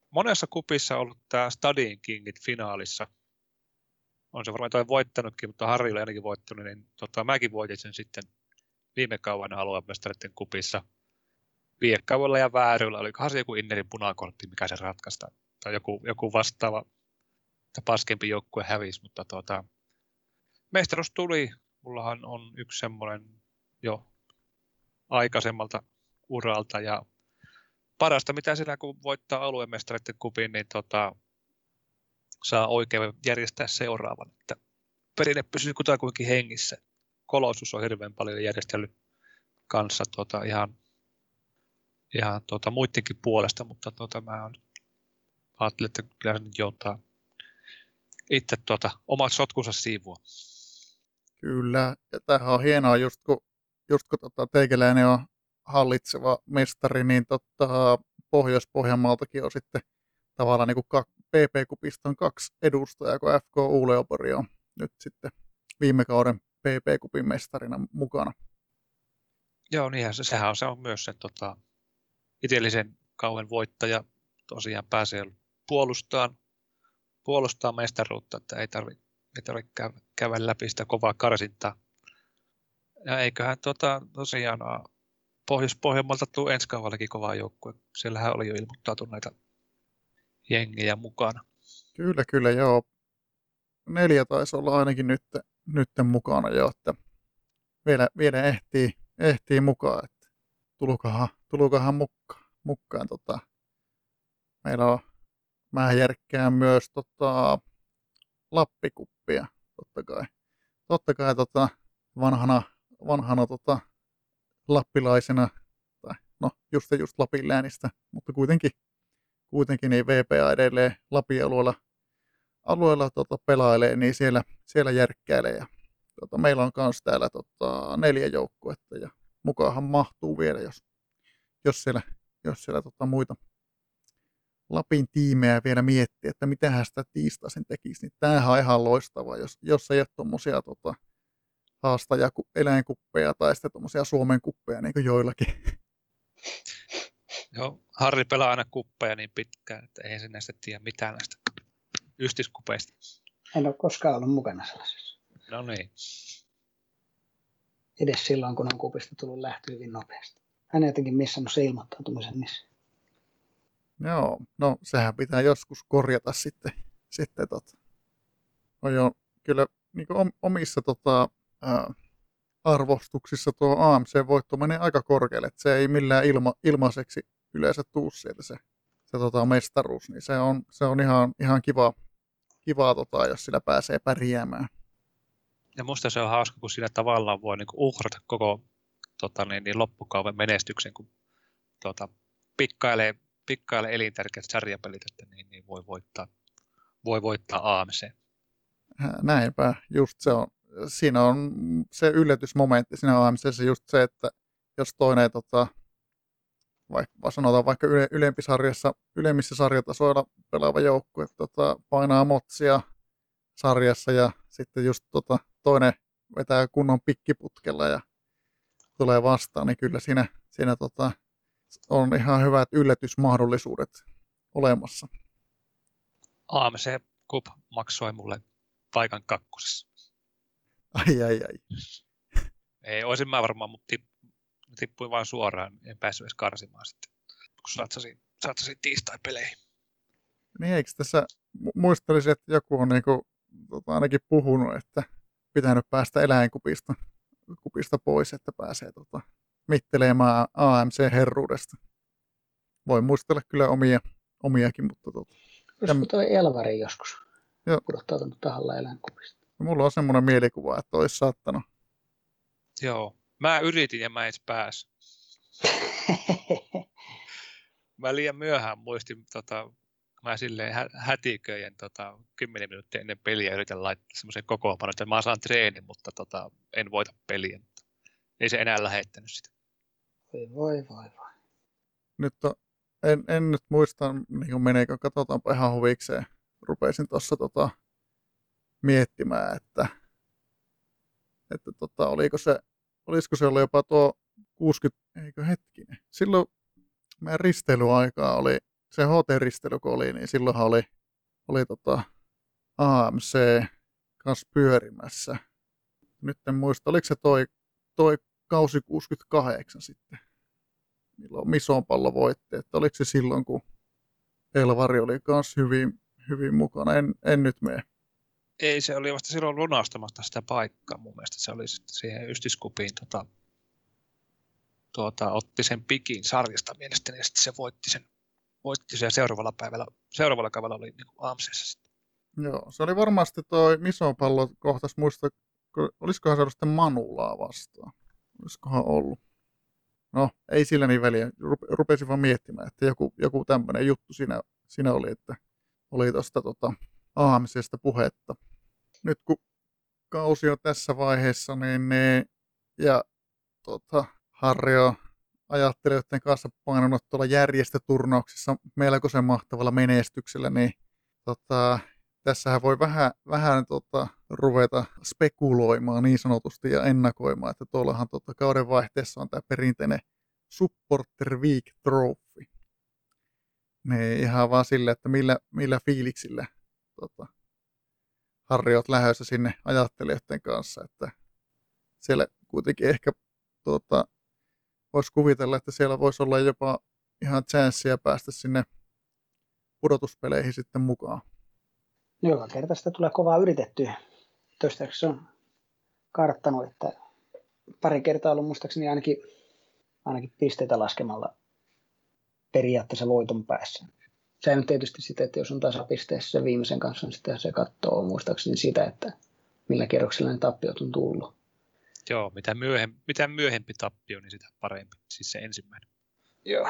monessa kupissa ollut tämä Stadin Kingit finaalissa. On se varmaan toi voittanutkin, mutta Harri oli ainakin voittanut, niin tota, mäkin voitin sen sitten viime kauan aluemestareiden kupissa. Viekkauella ja vääryllä, olikohan se joku Innerin punakortti, mikä se ratkaista, tai joku, joku vastaava, että paskempi joukkue hävisi, mutta tuota, mestaruus tuli. Mullahan on yksi semmoinen jo aikaisemmalta uralta ja parasta, mitä siellä kun voittaa aluemestareiden kupin, niin tota, saa oikein järjestää seuraavan. Että perinne pysyy kutakuinkin hengissä. Kolosus on hirveän paljon järjestellyt kanssa tota, ihan, ihan tota, muidenkin puolesta, mutta tota, mä on, ajattelin, että kyllä se nyt joutaa itse tota, omat sotkunsa siivua. Kyllä, ja tämähän on hienoa, just kun, just kun tota, teikäläinen on hallitseva mestari, niin totta, Pohjois-Pohjanmaaltakin on sitten tavallaan niin kuin PP-kupista on kaksi edustajaa, kun FK Uuleopori on nyt sitten viime kauden PP-kupin mestarina mukana. Joo, niinhän se, sehän on, se on myös se tota, itsellisen kauden voittaja tosiaan pääsee puolustamaan, puolustaa mestaruutta, että ei tarvitse tarvi käydä läpi sitä kovaa karsintaa. Ja eiköhän tota, tosiaan Pohjois-Pohjanmaalta tuu ensi kaudellakin kova joukkue. Siellähän oli jo ilmoittautuneita jengejä mukana. Kyllä, kyllä, joo. Neljä taisi olla ainakin nyt, nyt mukana jo, että vielä, vielä ehtii, ehtii mukaan, että tulukahan, tulukahan mukaan. mukaan tota. Meillä on, mä järkkään myös tota, lappikuppia, totta kai. Totta kai tota, vanhana, vanhana tota, lappilaisena, tai no just just Lapin läänistä, mutta kuitenkin, kuitenkin niin VPA edelleen Lapin alueella, alueella tota, pelailee, niin siellä, siellä järkkäilee. Ja, tota, meillä on myös täällä tota, neljä joukkuetta ja mukaanhan mahtuu vielä, jos, jos siellä, jos siellä tota, muita Lapin tiimejä vielä miettiä, että mitä hän sitä tiistaisin tekisi, niin tämähän on ihan loistava, jos, jos ei ole tuommoisia tota, haastaja eläinkuppeja tai sitten tuommoisia Suomen kuppeja niin kuin joillakin. Joo, Harri pelaa aina kuppeja niin pitkään, että ei se näistä tiedä mitään näistä ystiskupeista. En ole koskaan ollut mukana sellaisessa. No niin. Edes silloin, kun on kupista tullut lähtö hyvin nopeasti. Hän ei jotenkin missannut se ilmoittautumisen missä. Joo, no sehän pitää joskus korjata sitten. sitten tota. No joo, kyllä niin omissa tota, arvostuksissa tuo AMC-voitto menee aika korkealle, se ei millään ilma, ilmaiseksi yleensä tuu sieltä se, se tota, mestaruus, niin se on, se on ihan, ihan kiva, kiva tota, jos sillä pääsee pärjäämään. Ja musta se on hauska, kun siinä tavallaan voi niin uhrata koko tota, niin, niin loppukauven menestyksen, kun tota, pikkailee, pikkailee elintärkeät sarjapelit, että niin, niin voi voittaa, voi voittaa AMC. Näinpä, just se on. Siinä on se yllätysmomentti siinä AMCssä just se, että jos toinen tota, vaikka sanotaan vaikka yle, ylempi sarjassa, ylemmissä sarjatasoilla pelaava joukkue tota, painaa motsia sarjassa ja sitten just tota, toinen vetää kunnon pikkiputkella ja tulee vastaan, niin kyllä siinä, siinä tota, on ihan hyvät yllätysmahdollisuudet olemassa. AMC Cup maksoi mulle paikan kakkosessa. Ai ai ai. Ei, olisin mä varmaan, mutta tipp, tippuin vain suoraan, en päässyt edes karsimaan sitten, kun satsasin, satsasin tiistai-peleihin. Niin eikö tässä, muistelisin, että joku on niinku, tota, ainakin puhunut, että pitänyt päästä eläinkupista kupista pois, että pääsee tota, mittelemään AMC-herruudesta. Voin muistella kyllä omia, omiakin, mutta tota, Olisiko toi Elvari joskus Joo. pudottautunut tahalla eläinkupista? mulla on semmoinen mielikuva, että olisi saattanut. Joo, mä yritin ja mä en edes pääs. Mä liian myöhään muistin, tota, mä silleen hä- hätiköjen tota, 10 minuuttia ennen peliä yritän laittaa semmoisen kokoonpanon, että mä saan treenin, mutta tota, en voita peliä. Mutta ei se enää lähettänyt sitä. Voi voi voi voi. Nyt on, en, en nyt muista, niin kuin meneekö, katsotaanpa ihan huvikseen. Rupesin tuossa tota, miettimään, että, että tota, oliko se, olisiko se ollut jopa tuo 60, eikö hetkinen. Silloin meidän risteilyaikaa oli, se HT-risteily kun oli, niin silloinhan oli, oli tota AMC kanssa pyörimässä. Nyt en muista, oliko se toi, toi kausi 68 sitten, milloin Mison pallo voitti, että oliko se silloin, kun Elvari oli kanssa hyvin, hyvin mukana, en, en nyt mene. Ei, se oli vasta silloin lunastamasta sitä paikkaa mun mielestä. Se oli sitten siihen ystiskupiin tota, tuota, otti sen pikin sarjasta mielestäni ja sitten se voitti sen, voitti sen seuraavalla päivällä, seuraavalla kaudella oli niin AMCssä sitten. Joo, se oli varmasti toi Mison pallo kohtas, muista, olisikohan se ollut sitten Manulaa vastaan. Olisikohan ollut. No, ei sillä niin väliä. Rupe- Rupesin vaan miettimään, että joku, joku tämmöinen juttu siinä, siinä oli, että oli tuosta tota, AMCstä puhetta. Nyt kun kausi on tässä vaiheessa, niin, niin ja tota, Harri on ajattelijoiden kanssa painanut tuolla järjestöturnauksissa melkoisen mahtavalla menestyksellä, niin tota, tässähän voi vähän, vähän tota, ruveta spekuloimaan niin sanotusti ja ennakoimaan, että tuollahan tota, kauden vaihteessa on tämä perinteinen Supporter Week Trophy. Niin ihan vaan sille, että millä, millä fiiliksillä tota, Harri oot lähdössä sinne ajattelijoiden kanssa, että siellä kuitenkin ehkä tota, voisi kuvitella, että siellä voisi olla jopa ihan chanssiä päästä sinne pudotuspeleihin sitten mukaan. Joka kerta sitä tulee kovaa yritettyä. Toistaiseksi se on karttanut, että pari kertaa ollut muistaakseni ainakin, ainakin pisteitä laskemalla periaatteessa voiton päässä. Se on tietysti sitä, että jos on tasapisteessä sen viimeisen kanssa, niin sitten se katsoo muistaakseni sitä, että millä kierroksella ne tappiot on tullut. Joo, mitä, myöhempi, mitä myöhempi tappio, niin sitä parempi. Siis se ensimmäinen. Joo.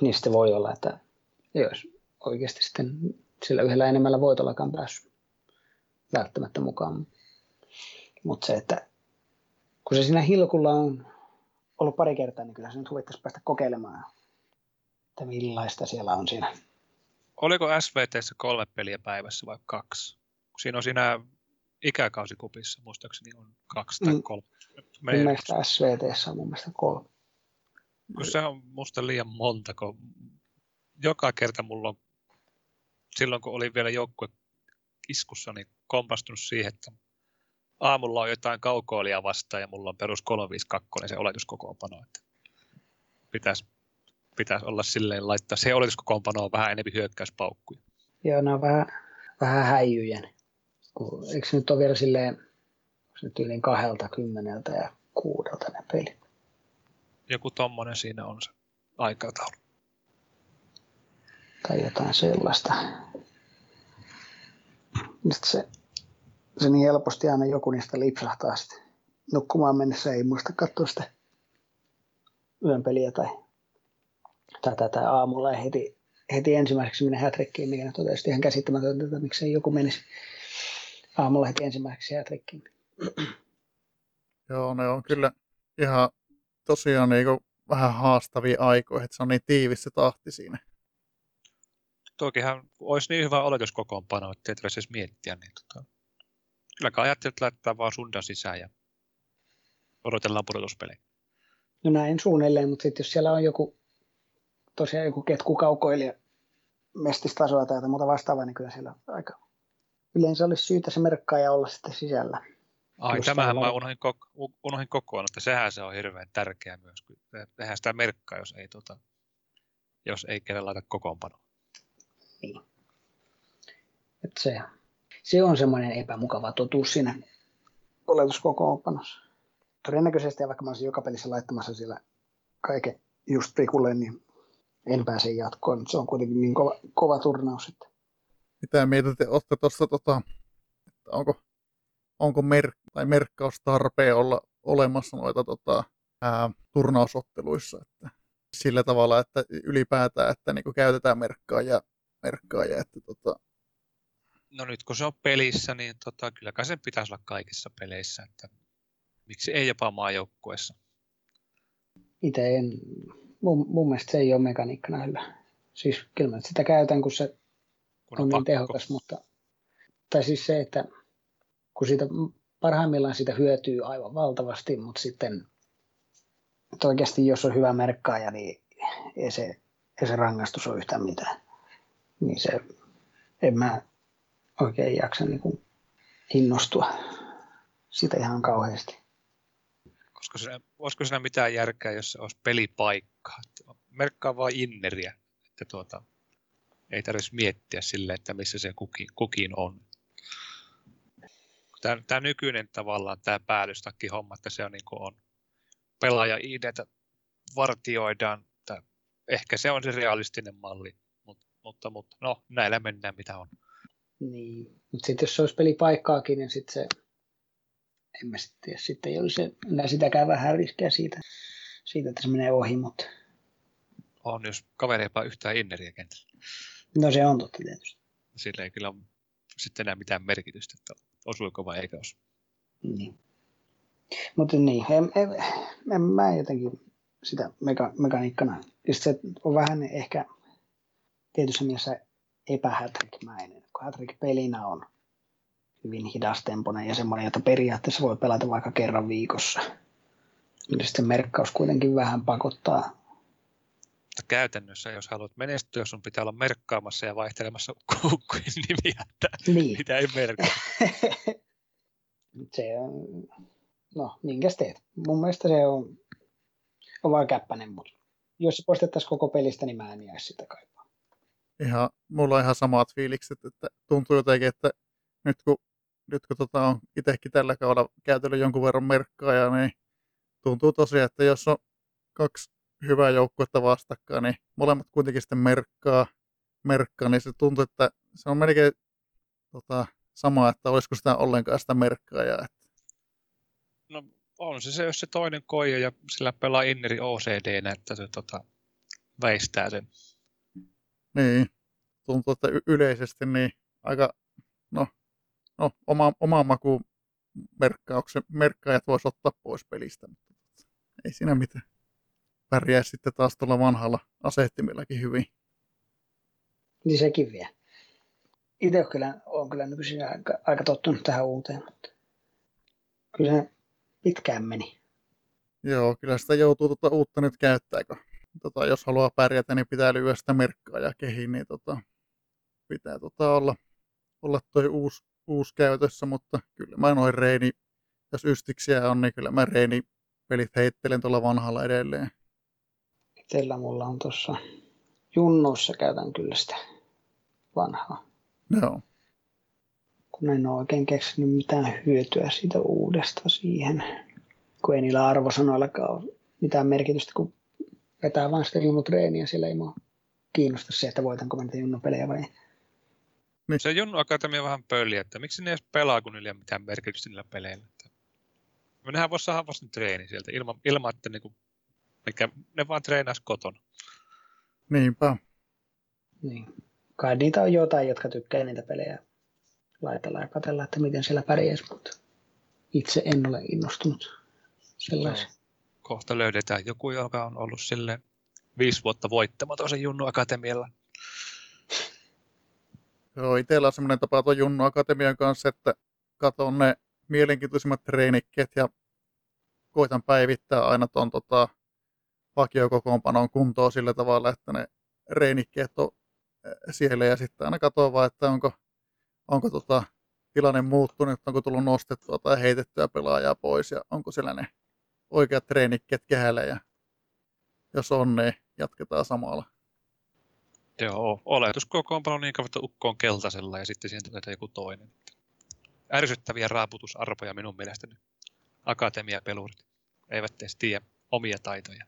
Niin sitten voi olla, että jos oikeasti sitten sillä yhdellä enemmällä voitollakaan päässyt välttämättä mukaan. Mutta se, että kun se siinä hilkulla on ollut pari kertaa, niin kyllä se nyt huvittaisi päästä kokeilemaan, että millaista siellä on siinä. Oliko SVTssä kolme peliä päivässä vai kaksi? Siinä on siinä ikäkausikupissa, muistaakseni on kaksi tai Mm. kolme. Mun Meidän, mielestä SVT on mun mielestä kolme. kun se on musta liian monta, kun joka kerta mulla on, silloin kun oli vielä joukkue iskussa, niin kompastunut siihen, että aamulla on jotain kaukoilijaa vastaan ja mulla on perus 352 se oletuskokoonpano. Että pitäisi, pitäisi olla silleen laittaa se oletuskokoonpanoon vähän enemmän hyökkäyspaukkuja. Joo, ne on vähän, vähän häijyjä. Kun, eikö nyt ole vielä silleen, nyt yli kahdelta, kymmeneltä ja kuudelta ne pelit? Joku tommonen siinä on se aikataulu. Tai jotain sellaista. Sitten se, se niin helposti aina joku niistä lipsahtaa sitten nukkumaan mennessä, ei muista katsoa sitä yön peliä tai tätä tai aamulla ja heti, heti ensimmäiseksi mennä hätrikkiin, mikä on ihan käsittämätöntä, että miksei joku menisi aamulla heti ensimmäiseksi hätrikkiin. Joo, ne on kyllä ihan tosiaan niin vähän haastavia aikoja, että se on niin tiivis se tahti siinä. Tokihan olisi niin hyvä oletuskokoonpano, että ei tarvitse edes miettiä. Niin tota, kyllä kai ajattelet, että laittaa vaan sundan sisään ja odotellaan pudotuspelejä. No näin suunnilleen, mutta sitten jos siellä on joku, tosiaan joku ketku kaukoilija mestistasoa tai jotain muuta vastaavaa, niin kyllä siellä aika yleensä olisi syytä se merkkaaja olla sitten sisällä. Ai, tämähän mä unohdin, koko, unohdin kokoon, että sehän se on hirveän tärkeää myös. Tehdään sitä merkkaa, jos ei, tota, jos ei kelle laita kokoonpanoa. Niin. Et se, se on semmoinen epämukava totuus siinä oletuskokoonpanossa. Todennäköisesti, vaikka mä olisin joka pelissä laittamassa siellä kaiken just prikulle, niin en pääse jatkoon. Se on kuitenkin niin kova, kova turnaus. Että... Mitä mietitte, olette tuossa, tota, että onko, onko mer- tai merkkaus tarpeen olla olemassa noita tota, ää, turnausotteluissa, että sillä tavalla, että ylipäätään, että niin käytetään merkkaa ja merkkaaja. Että tota... No nyt kun se on pelissä, niin tota, kyllä sen pitäisi olla kaikissa peleissä. Että miksi ei jopa maajoukkueessa? Itse en, mun, mun mielestä se ei ole mekaniikkana hyvä. Siis kyllä mä sitä käytän, kun se kun on, on niin tehokas, mutta tai siis se, että kun siitä parhaimmillaan sitä hyötyy aivan valtavasti, mutta sitten että oikeasti jos on hyvä merkkaaja, niin ei se, ei se rangaistus ole yhtään mitään niin se, en mä oikein jaksa niin kuin innostua sitä ihan kauheasti. Koska se, olisiko siinä mitään järkeä, jos se olisi pelipaikka? Merkkaa vaan inneriä, että tuota, ei tarvitsisi miettiä sille, että missä se kukin, kukin on. Tämä, tämä nykyinen tavallaan tämä päällystakki homma, että se on niin kuin on pelaaja IDtä vartioidaan, ehkä se on se realistinen malli mutta, mutta no, näillä mennään mitä on. Niin, mutta sitten jos se olisi pelipaikkaakin, niin sitten se, en mä sitten tiedä, sitten ei olisi enää sitäkään vähän riskiä siitä, siitä, että se menee ohi, mutta... On, jos kaveri ei yhtään inneriä kentällä. No se on totta tietysti. Sillä ei kyllä sitten enää mitään merkitystä, että osuiko vai eikä osu. Niin. Mutta niin, en, en, en, mä jotenkin sitä meka, mekaniikkana. Just se on vähän ehkä tietyssä mielessä epähätrikmäinen, kun hätrik pelinä on hyvin hidastempoinen ja semmoinen, jota periaatteessa voi pelata vaikka kerran viikossa. Niin sitten merkkaus kuitenkin vähän pakottaa. Käytännössä, jos haluat menestyä, sun pitää olla merkkaamassa ja vaihtelemassa kukkujen nimiä, että niin. mitä ei merkkaa. se on, no minkäs teet? Mun mielestä se on, on vaan käppänen, mutta jos se poistettaisiin koko pelistä, niin mä en jäisi sitä kaipaa ihan, mulla on ihan samat fiilikset, että tuntuu jotenkin, että nyt kun, nyt kun tota on itsekin tällä kaudella käytellyt jonkun verran merkkaa, niin tuntuu tosiaan, että jos on kaksi hyvää joukkuetta vastakkain, niin molemmat kuitenkin sitten merkkaa, merkkaa, niin se tuntuu, että se on melkein tota, sama, että olisiko sitä ollenkaan sitä merkkaajaa. Että... No on se se, jos se toinen koja ja sillä pelaa Inneri OCD, että se tota, väistää sen niin, tuntuu, että yleisesti niin aika, no, no oma, oma maku merkkauksen, merkkaajat voisi ottaa pois pelistä, mutta ei siinä mitään. Pärjää sitten taas tuolla vanhalla asettimillakin hyvin. Niin sekin vie. Itse kyllä, olen kyllä nykyisin aika, aika tottunut tähän uuteen, mutta kyllä se pitkään meni. Joo, kyllä sitä joutuu tuota uutta nyt käyttää, kun tota, jos haluaa pärjätä, niin pitää lyödä sitä merkkaa ja kehiin, niin tota, pitää tota, olla, olla toi uusi, uusi käytössä, mutta kyllä mä noin reini, jos ystiksiä on, niin kyllä mä reini pelit heittelen tuolla vanhalla edelleen. Itsellä mulla on tuossa junnoissa käytän kyllä sitä vanhaa. Joo. Kun en ole oikein keksinyt mitään hyötyä siitä uudesta siihen, kun ei niillä arvosanoillakaan ole mitään merkitystä, kun vetää vaan sitä junnutreeniä, sillä ei mua kiinnosta se, että voitanko mä niitä junnupelejä vai ei. Niin. Se Junnu Akatemia vähän pölli, että miksi ne edes pelaa, kun niillä ei ole mitään merkitystä niillä peleillä. Että... Nehän voisi saada vasta treeni sieltä ilman, ilman että niinku, mikä, ne vaan treenaisi kotona. Niinpä. Niin. Kai niitä on jotain, jotka tykkää niitä pelejä laitella ja katsella, että miten siellä pärjäisi, mutta itse en ole innostunut sellaisen. Kohta löydetään joku, joka on ollut sille viisi vuotta voittamaton sen Junnu Akatemialla. Joo, itsellä on semmoinen tapa tuon Junnu Akatemian kanssa, että katon ne mielenkiintoisimmat treenikkeet ja koitan päivittää aina tuon tota, vakiokokoonpanon kuntoon sillä tavalla, että ne reenikkeet on eh, siellä ja sitten aina katsoa vaan, että onko, onko tota, tilanne muuttunut, onko tullut nostettua tai heitettyä pelaajaa pois ja onko siellä ne oikeat treenikkeet kehällä ja jos on, niin jatketaan samalla. Joo, oletuskokoonpano on niin kauan, että ukko on keltaisella ja sitten siihen tulee joku toinen. Ärsyttäviä raaputusarvoja minun mielestäni. Akatemiapelurit eivät edes tiedä omia taitoja.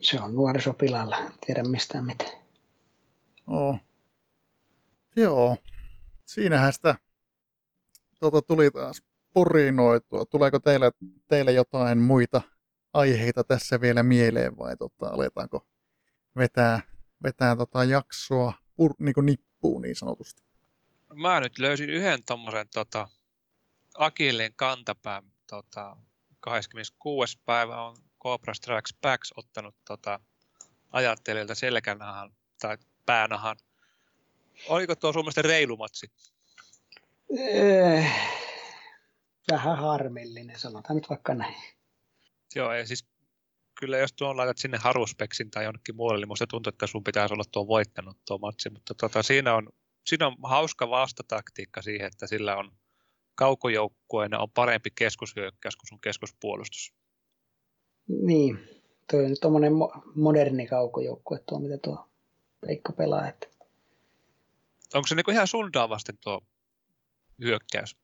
Se on nuorisopilalla, en tiedä mistään mitään. Oo. Joo. Siinähän sitä tuota, tuli taas porinoitua. Tuleeko teille, teille jotain muita aiheita tässä vielä mieleen vai tota, aletaanko vetää, vetää tota jaksoa pur, niin kuin nippuun niin sanotusti? Mä nyt löysin yhden tommosen tota, Akilleen kantapään tota, 26. päivä on Cobra Strikes Backs ottanut tota, ajattelijalta selkänahan tai päänahan. Oliko tuo sun mielestä reilu matsi? Eh, Vähän harmillinen, sanotaan nyt vaikka näin. Joo, ja siis kyllä jos tuon laitat sinne Haruspeksin tai jonnekin muualle, niin musta tuntuu, että sun pitäisi olla tuo voittanut tuo matsi, mutta tota, siinä, on, siinä on hauska vastataktiikka siihen, että sillä on kaukojoukkueena on parempi keskushyökkäys kuin sun keskuspuolustus. Niin, toi on mo- moderni kaukojoukkue tuo, mitä tuo Veikko pelaa. Että Onko se niinku ihan sundaa vasten tuo hyökkäys?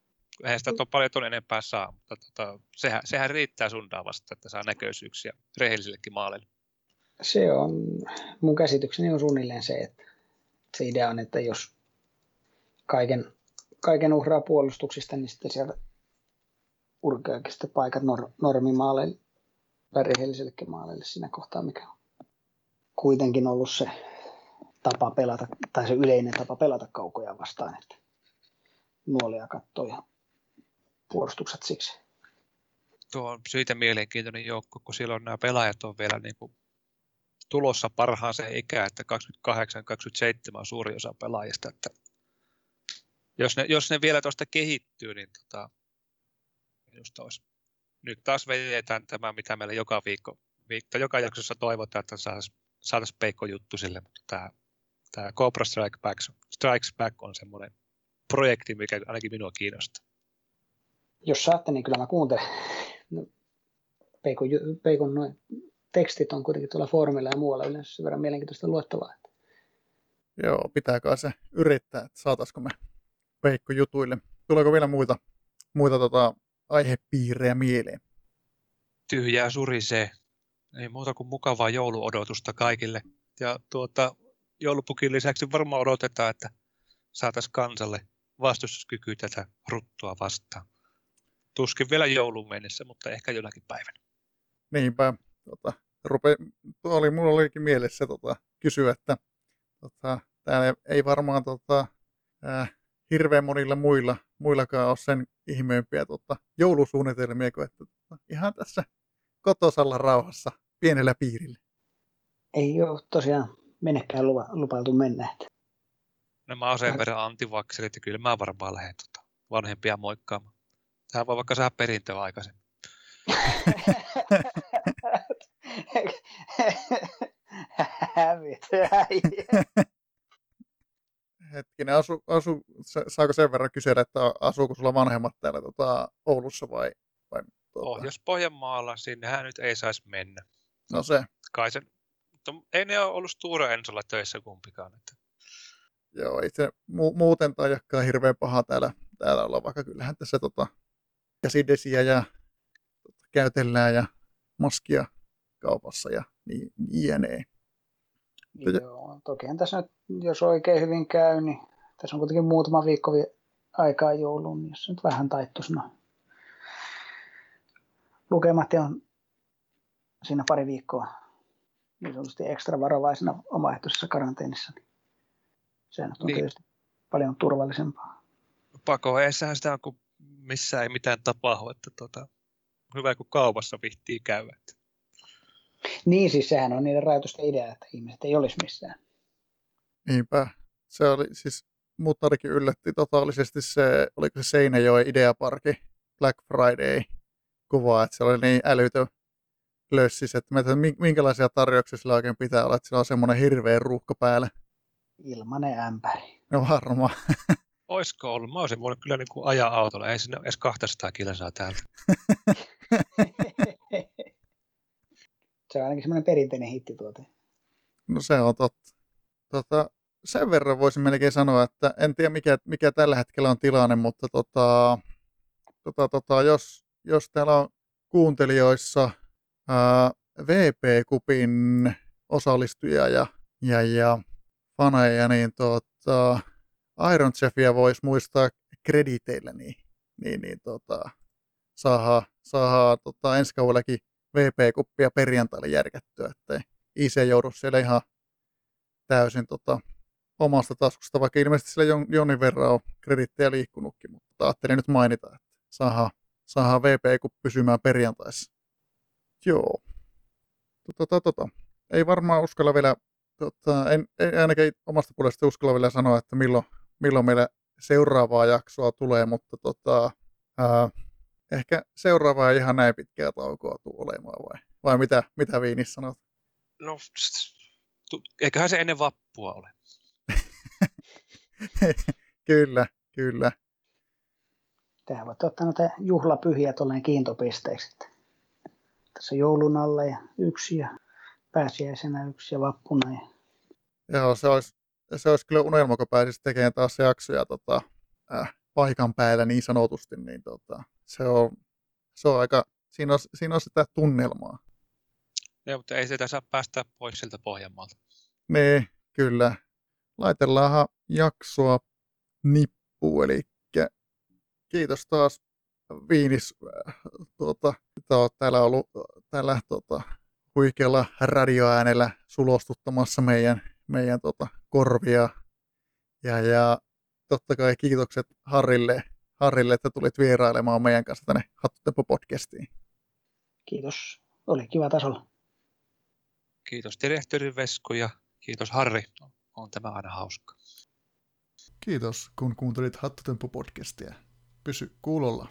Eihän sitä tuon paljon tuon enempää saa, mutta tota, sehän, sehän riittää sundaa vasta, että saa näköisyyksiä rehellisillekin maaleille. se on, mun käsitykseni on suunnilleen se, että se idea on, että jos kaiken, kaiken uhraa puolustuksista, niin sitten sieltä urkeakin sitten paikat nor, normimaaleille tai rehellisellekin maaleille siinä kohtaa, mikä on kuitenkin ollut se tapa pelata, tai se yleinen tapa pelata kaukoja vastaan, että nuolia kattoo ja puolustukset siksi. Tuo on siitä mielenkiintoinen joukko, kun silloin nämä pelaajat on vielä niin kuin tulossa parhaaseen ikään, että 28-27 on suuri osa pelaajista. Että jos, ne, jos ne vielä tuosta kehittyy, niin tota, minusta olisi. Nyt taas vedetään tämä, mitä meillä joka viikko, viikko joka jaksossa toivotaan, että saataisiin saatais peikko juttu sille, mutta tämä, tämä Cobra Strike Back, Strikes Back on semmoinen projekti, mikä ainakin minua kiinnostaa. Jos saatte, niin kyllä mä kuuntelen. No, Peikon, Peikon noin tekstit on kuitenkin tuolla foorumilla ja muualla yleensä sen verran mielenkiintoista luettavaa. Joo, pitääkö se yrittää, että saataisiko me Veikko jutuille. Tuleeko vielä muita, muita tota, aihepiirejä mieleen? tyhjää surisee. Ei muuta kuin mukavaa jouluodotusta kaikille. Ja tuota, joulupukin lisäksi varmaan odotetaan, että saataisiin kansalle vastustuskyky tätä ruttua vastaan. Tuskin vielä joulun mennessä, mutta ehkä jonakin päivänä. Niinpä, tota, rupe, tuo oli, mulla olikin mielessä tota, kysyä, että tota, täällä ei varmaan tota, äh, hirveän monilla muilla, muillakaan ole sen ihmeempiä tota, joulusuunnitelmia kuin että tota, ihan tässä kotosalla rauhassa pienellä piirillä. ei ole tosiaan menekään lupa, lupailtu mennä. Että Nämä on sen verran antivakselit ja kyllä mä varmaan lähden tota, vanhempia moikkaamaan. Tähän voi vaikka saada perintöä aikaisemmin. Hävitä äijä. Hetkinen, asu, asu, sa- saako sen verran kysellä, että asuuko sulla vanhemmat täällä tota, Oulussa vai? vai tota, Pohjois-Pohjanmaalla, sinnehän nyt ei saisi mennä. No se, Kai se, mutta ei ne ole ollut Stura Ensolla töissä kumpikaan. Että joo, itse mu- muuten tai hirveän paha täällä, täällä olla, vaikka kyllähän tässä tota, käsidesiä ja käytellään ja maskia kaupassa ja niin, jne. Joo, tokihan tässä nyt, jos oikein hyvin käy, niin Tässä on kuitenkin muutama viikko vi- aikaa jouluun, niin jos se nyt vähän taittuisi no. lukemat on siinä pari viikkoa niin sanotusti ekstra varovaisena omaehtoisessa karanteenissa, niin sehän on Niin. tietysti paljon turvallisempaa. Pakoeessahan sitä on, kun missään ei mitään tapahdu, että tota, hyvä kun kaupassa vihtii käydä. Että Niin siis sehän on niiden rajoitusten idea, että ihmiset ei olisi missään. Niinpä. Se oli siis, mut ainakin yllätti totaalisesti se, oliko se Seinäjoen Ideaparki Black Friday kuva, että se oli niin älytön lössis, että mä tiedä, min- minkälaisia tarjouksia sillä oikein pitää olla, että sillä on semmoinen hirveä ruuhka päällä. Ilmanen ämpäri. No varmaan. Oisko ollut? Mä olisin voinut kyllä niin kuin ajaa autolla. Ei sinne edes 200 kilsaa täältä. se on ainakin semmoinen perinteinen hittituote. No se on totta. Tota, sen verran voisin melkein sanoa, että en tiedä mikä, mikä tällä hetkellä on tilanne, mutta tota, tota, tota, jos, jos täällä on kuuntelijoissa ää, VP-kupin osallistujia ja, ja, ja faneja, niin tota, Iron Chefia voisi muistaa krediteillä, niin, niin, niin tota, saadaan, saadaan tota, ensi kaudellakin VP-kuppia perjantaille järkättyä, ettei IC joudu siellä ihan täysin tota, omasta taskusta, vaikka ilmeisesti sillä jon, jonnin verran on kredittejä liikkunutkin, mutta ajattelin nyt mainita, että saadaan, saadaan VP pysymään perjantaissa. Joo. Tota, tota, ei varmaan uskalla vielä, tota, en, en ainakaan omasta puolesta uskalla vielä sanoa, että milloin, milloin meillä seuraavaa jaksoa tulee, mutta tota, ää, ehkä seuraavaa ei ihan näin pitkää taukoa tule olemaan vai, vai mitä, mitä Viinis sanot? No, eiköhän se ennen vappua ole. kyllä, kyllä. Tähän voitte ottaa noita juhlapyhiä tuolleen kiintopisteeksi. Tässä joulun alla ja yksi ja pääsiäisenä yksi ja vappuna. Ja Joo, se olisi, se olisi kyllä unelma, kun pääsisi tekemään taas jaksoja tota, äh, paikan päällä niin sanotusti, niin tota, se, on, se on aika, siinä on, siinä on sitä tunnelmaa. Joo, mutta ei sitä saa päästä pois sieltä Pohjanmaalta. Niin, kyllä. Laitellaanhan jaksoa nippuun, eli kiitos taas Viinis, äh, tuota, että olet täällä ollut tällä tota, huikealla radioäänellä sulostuttamassa meidän, meidän tota, korvia. Ja, ja totta kai kiitokset Harrille, Harrille, että tulit vierailemaan meidän kanssa tänne Hattutempo-podcastiin. kiitos. Oli kiva tasolla. Kiitos direktori Vesku ja kiitos Harri. On tämä aina hauska. Kiitos, kun kuuntelit Hattutemppu-podcastia. Pysy kuulolla.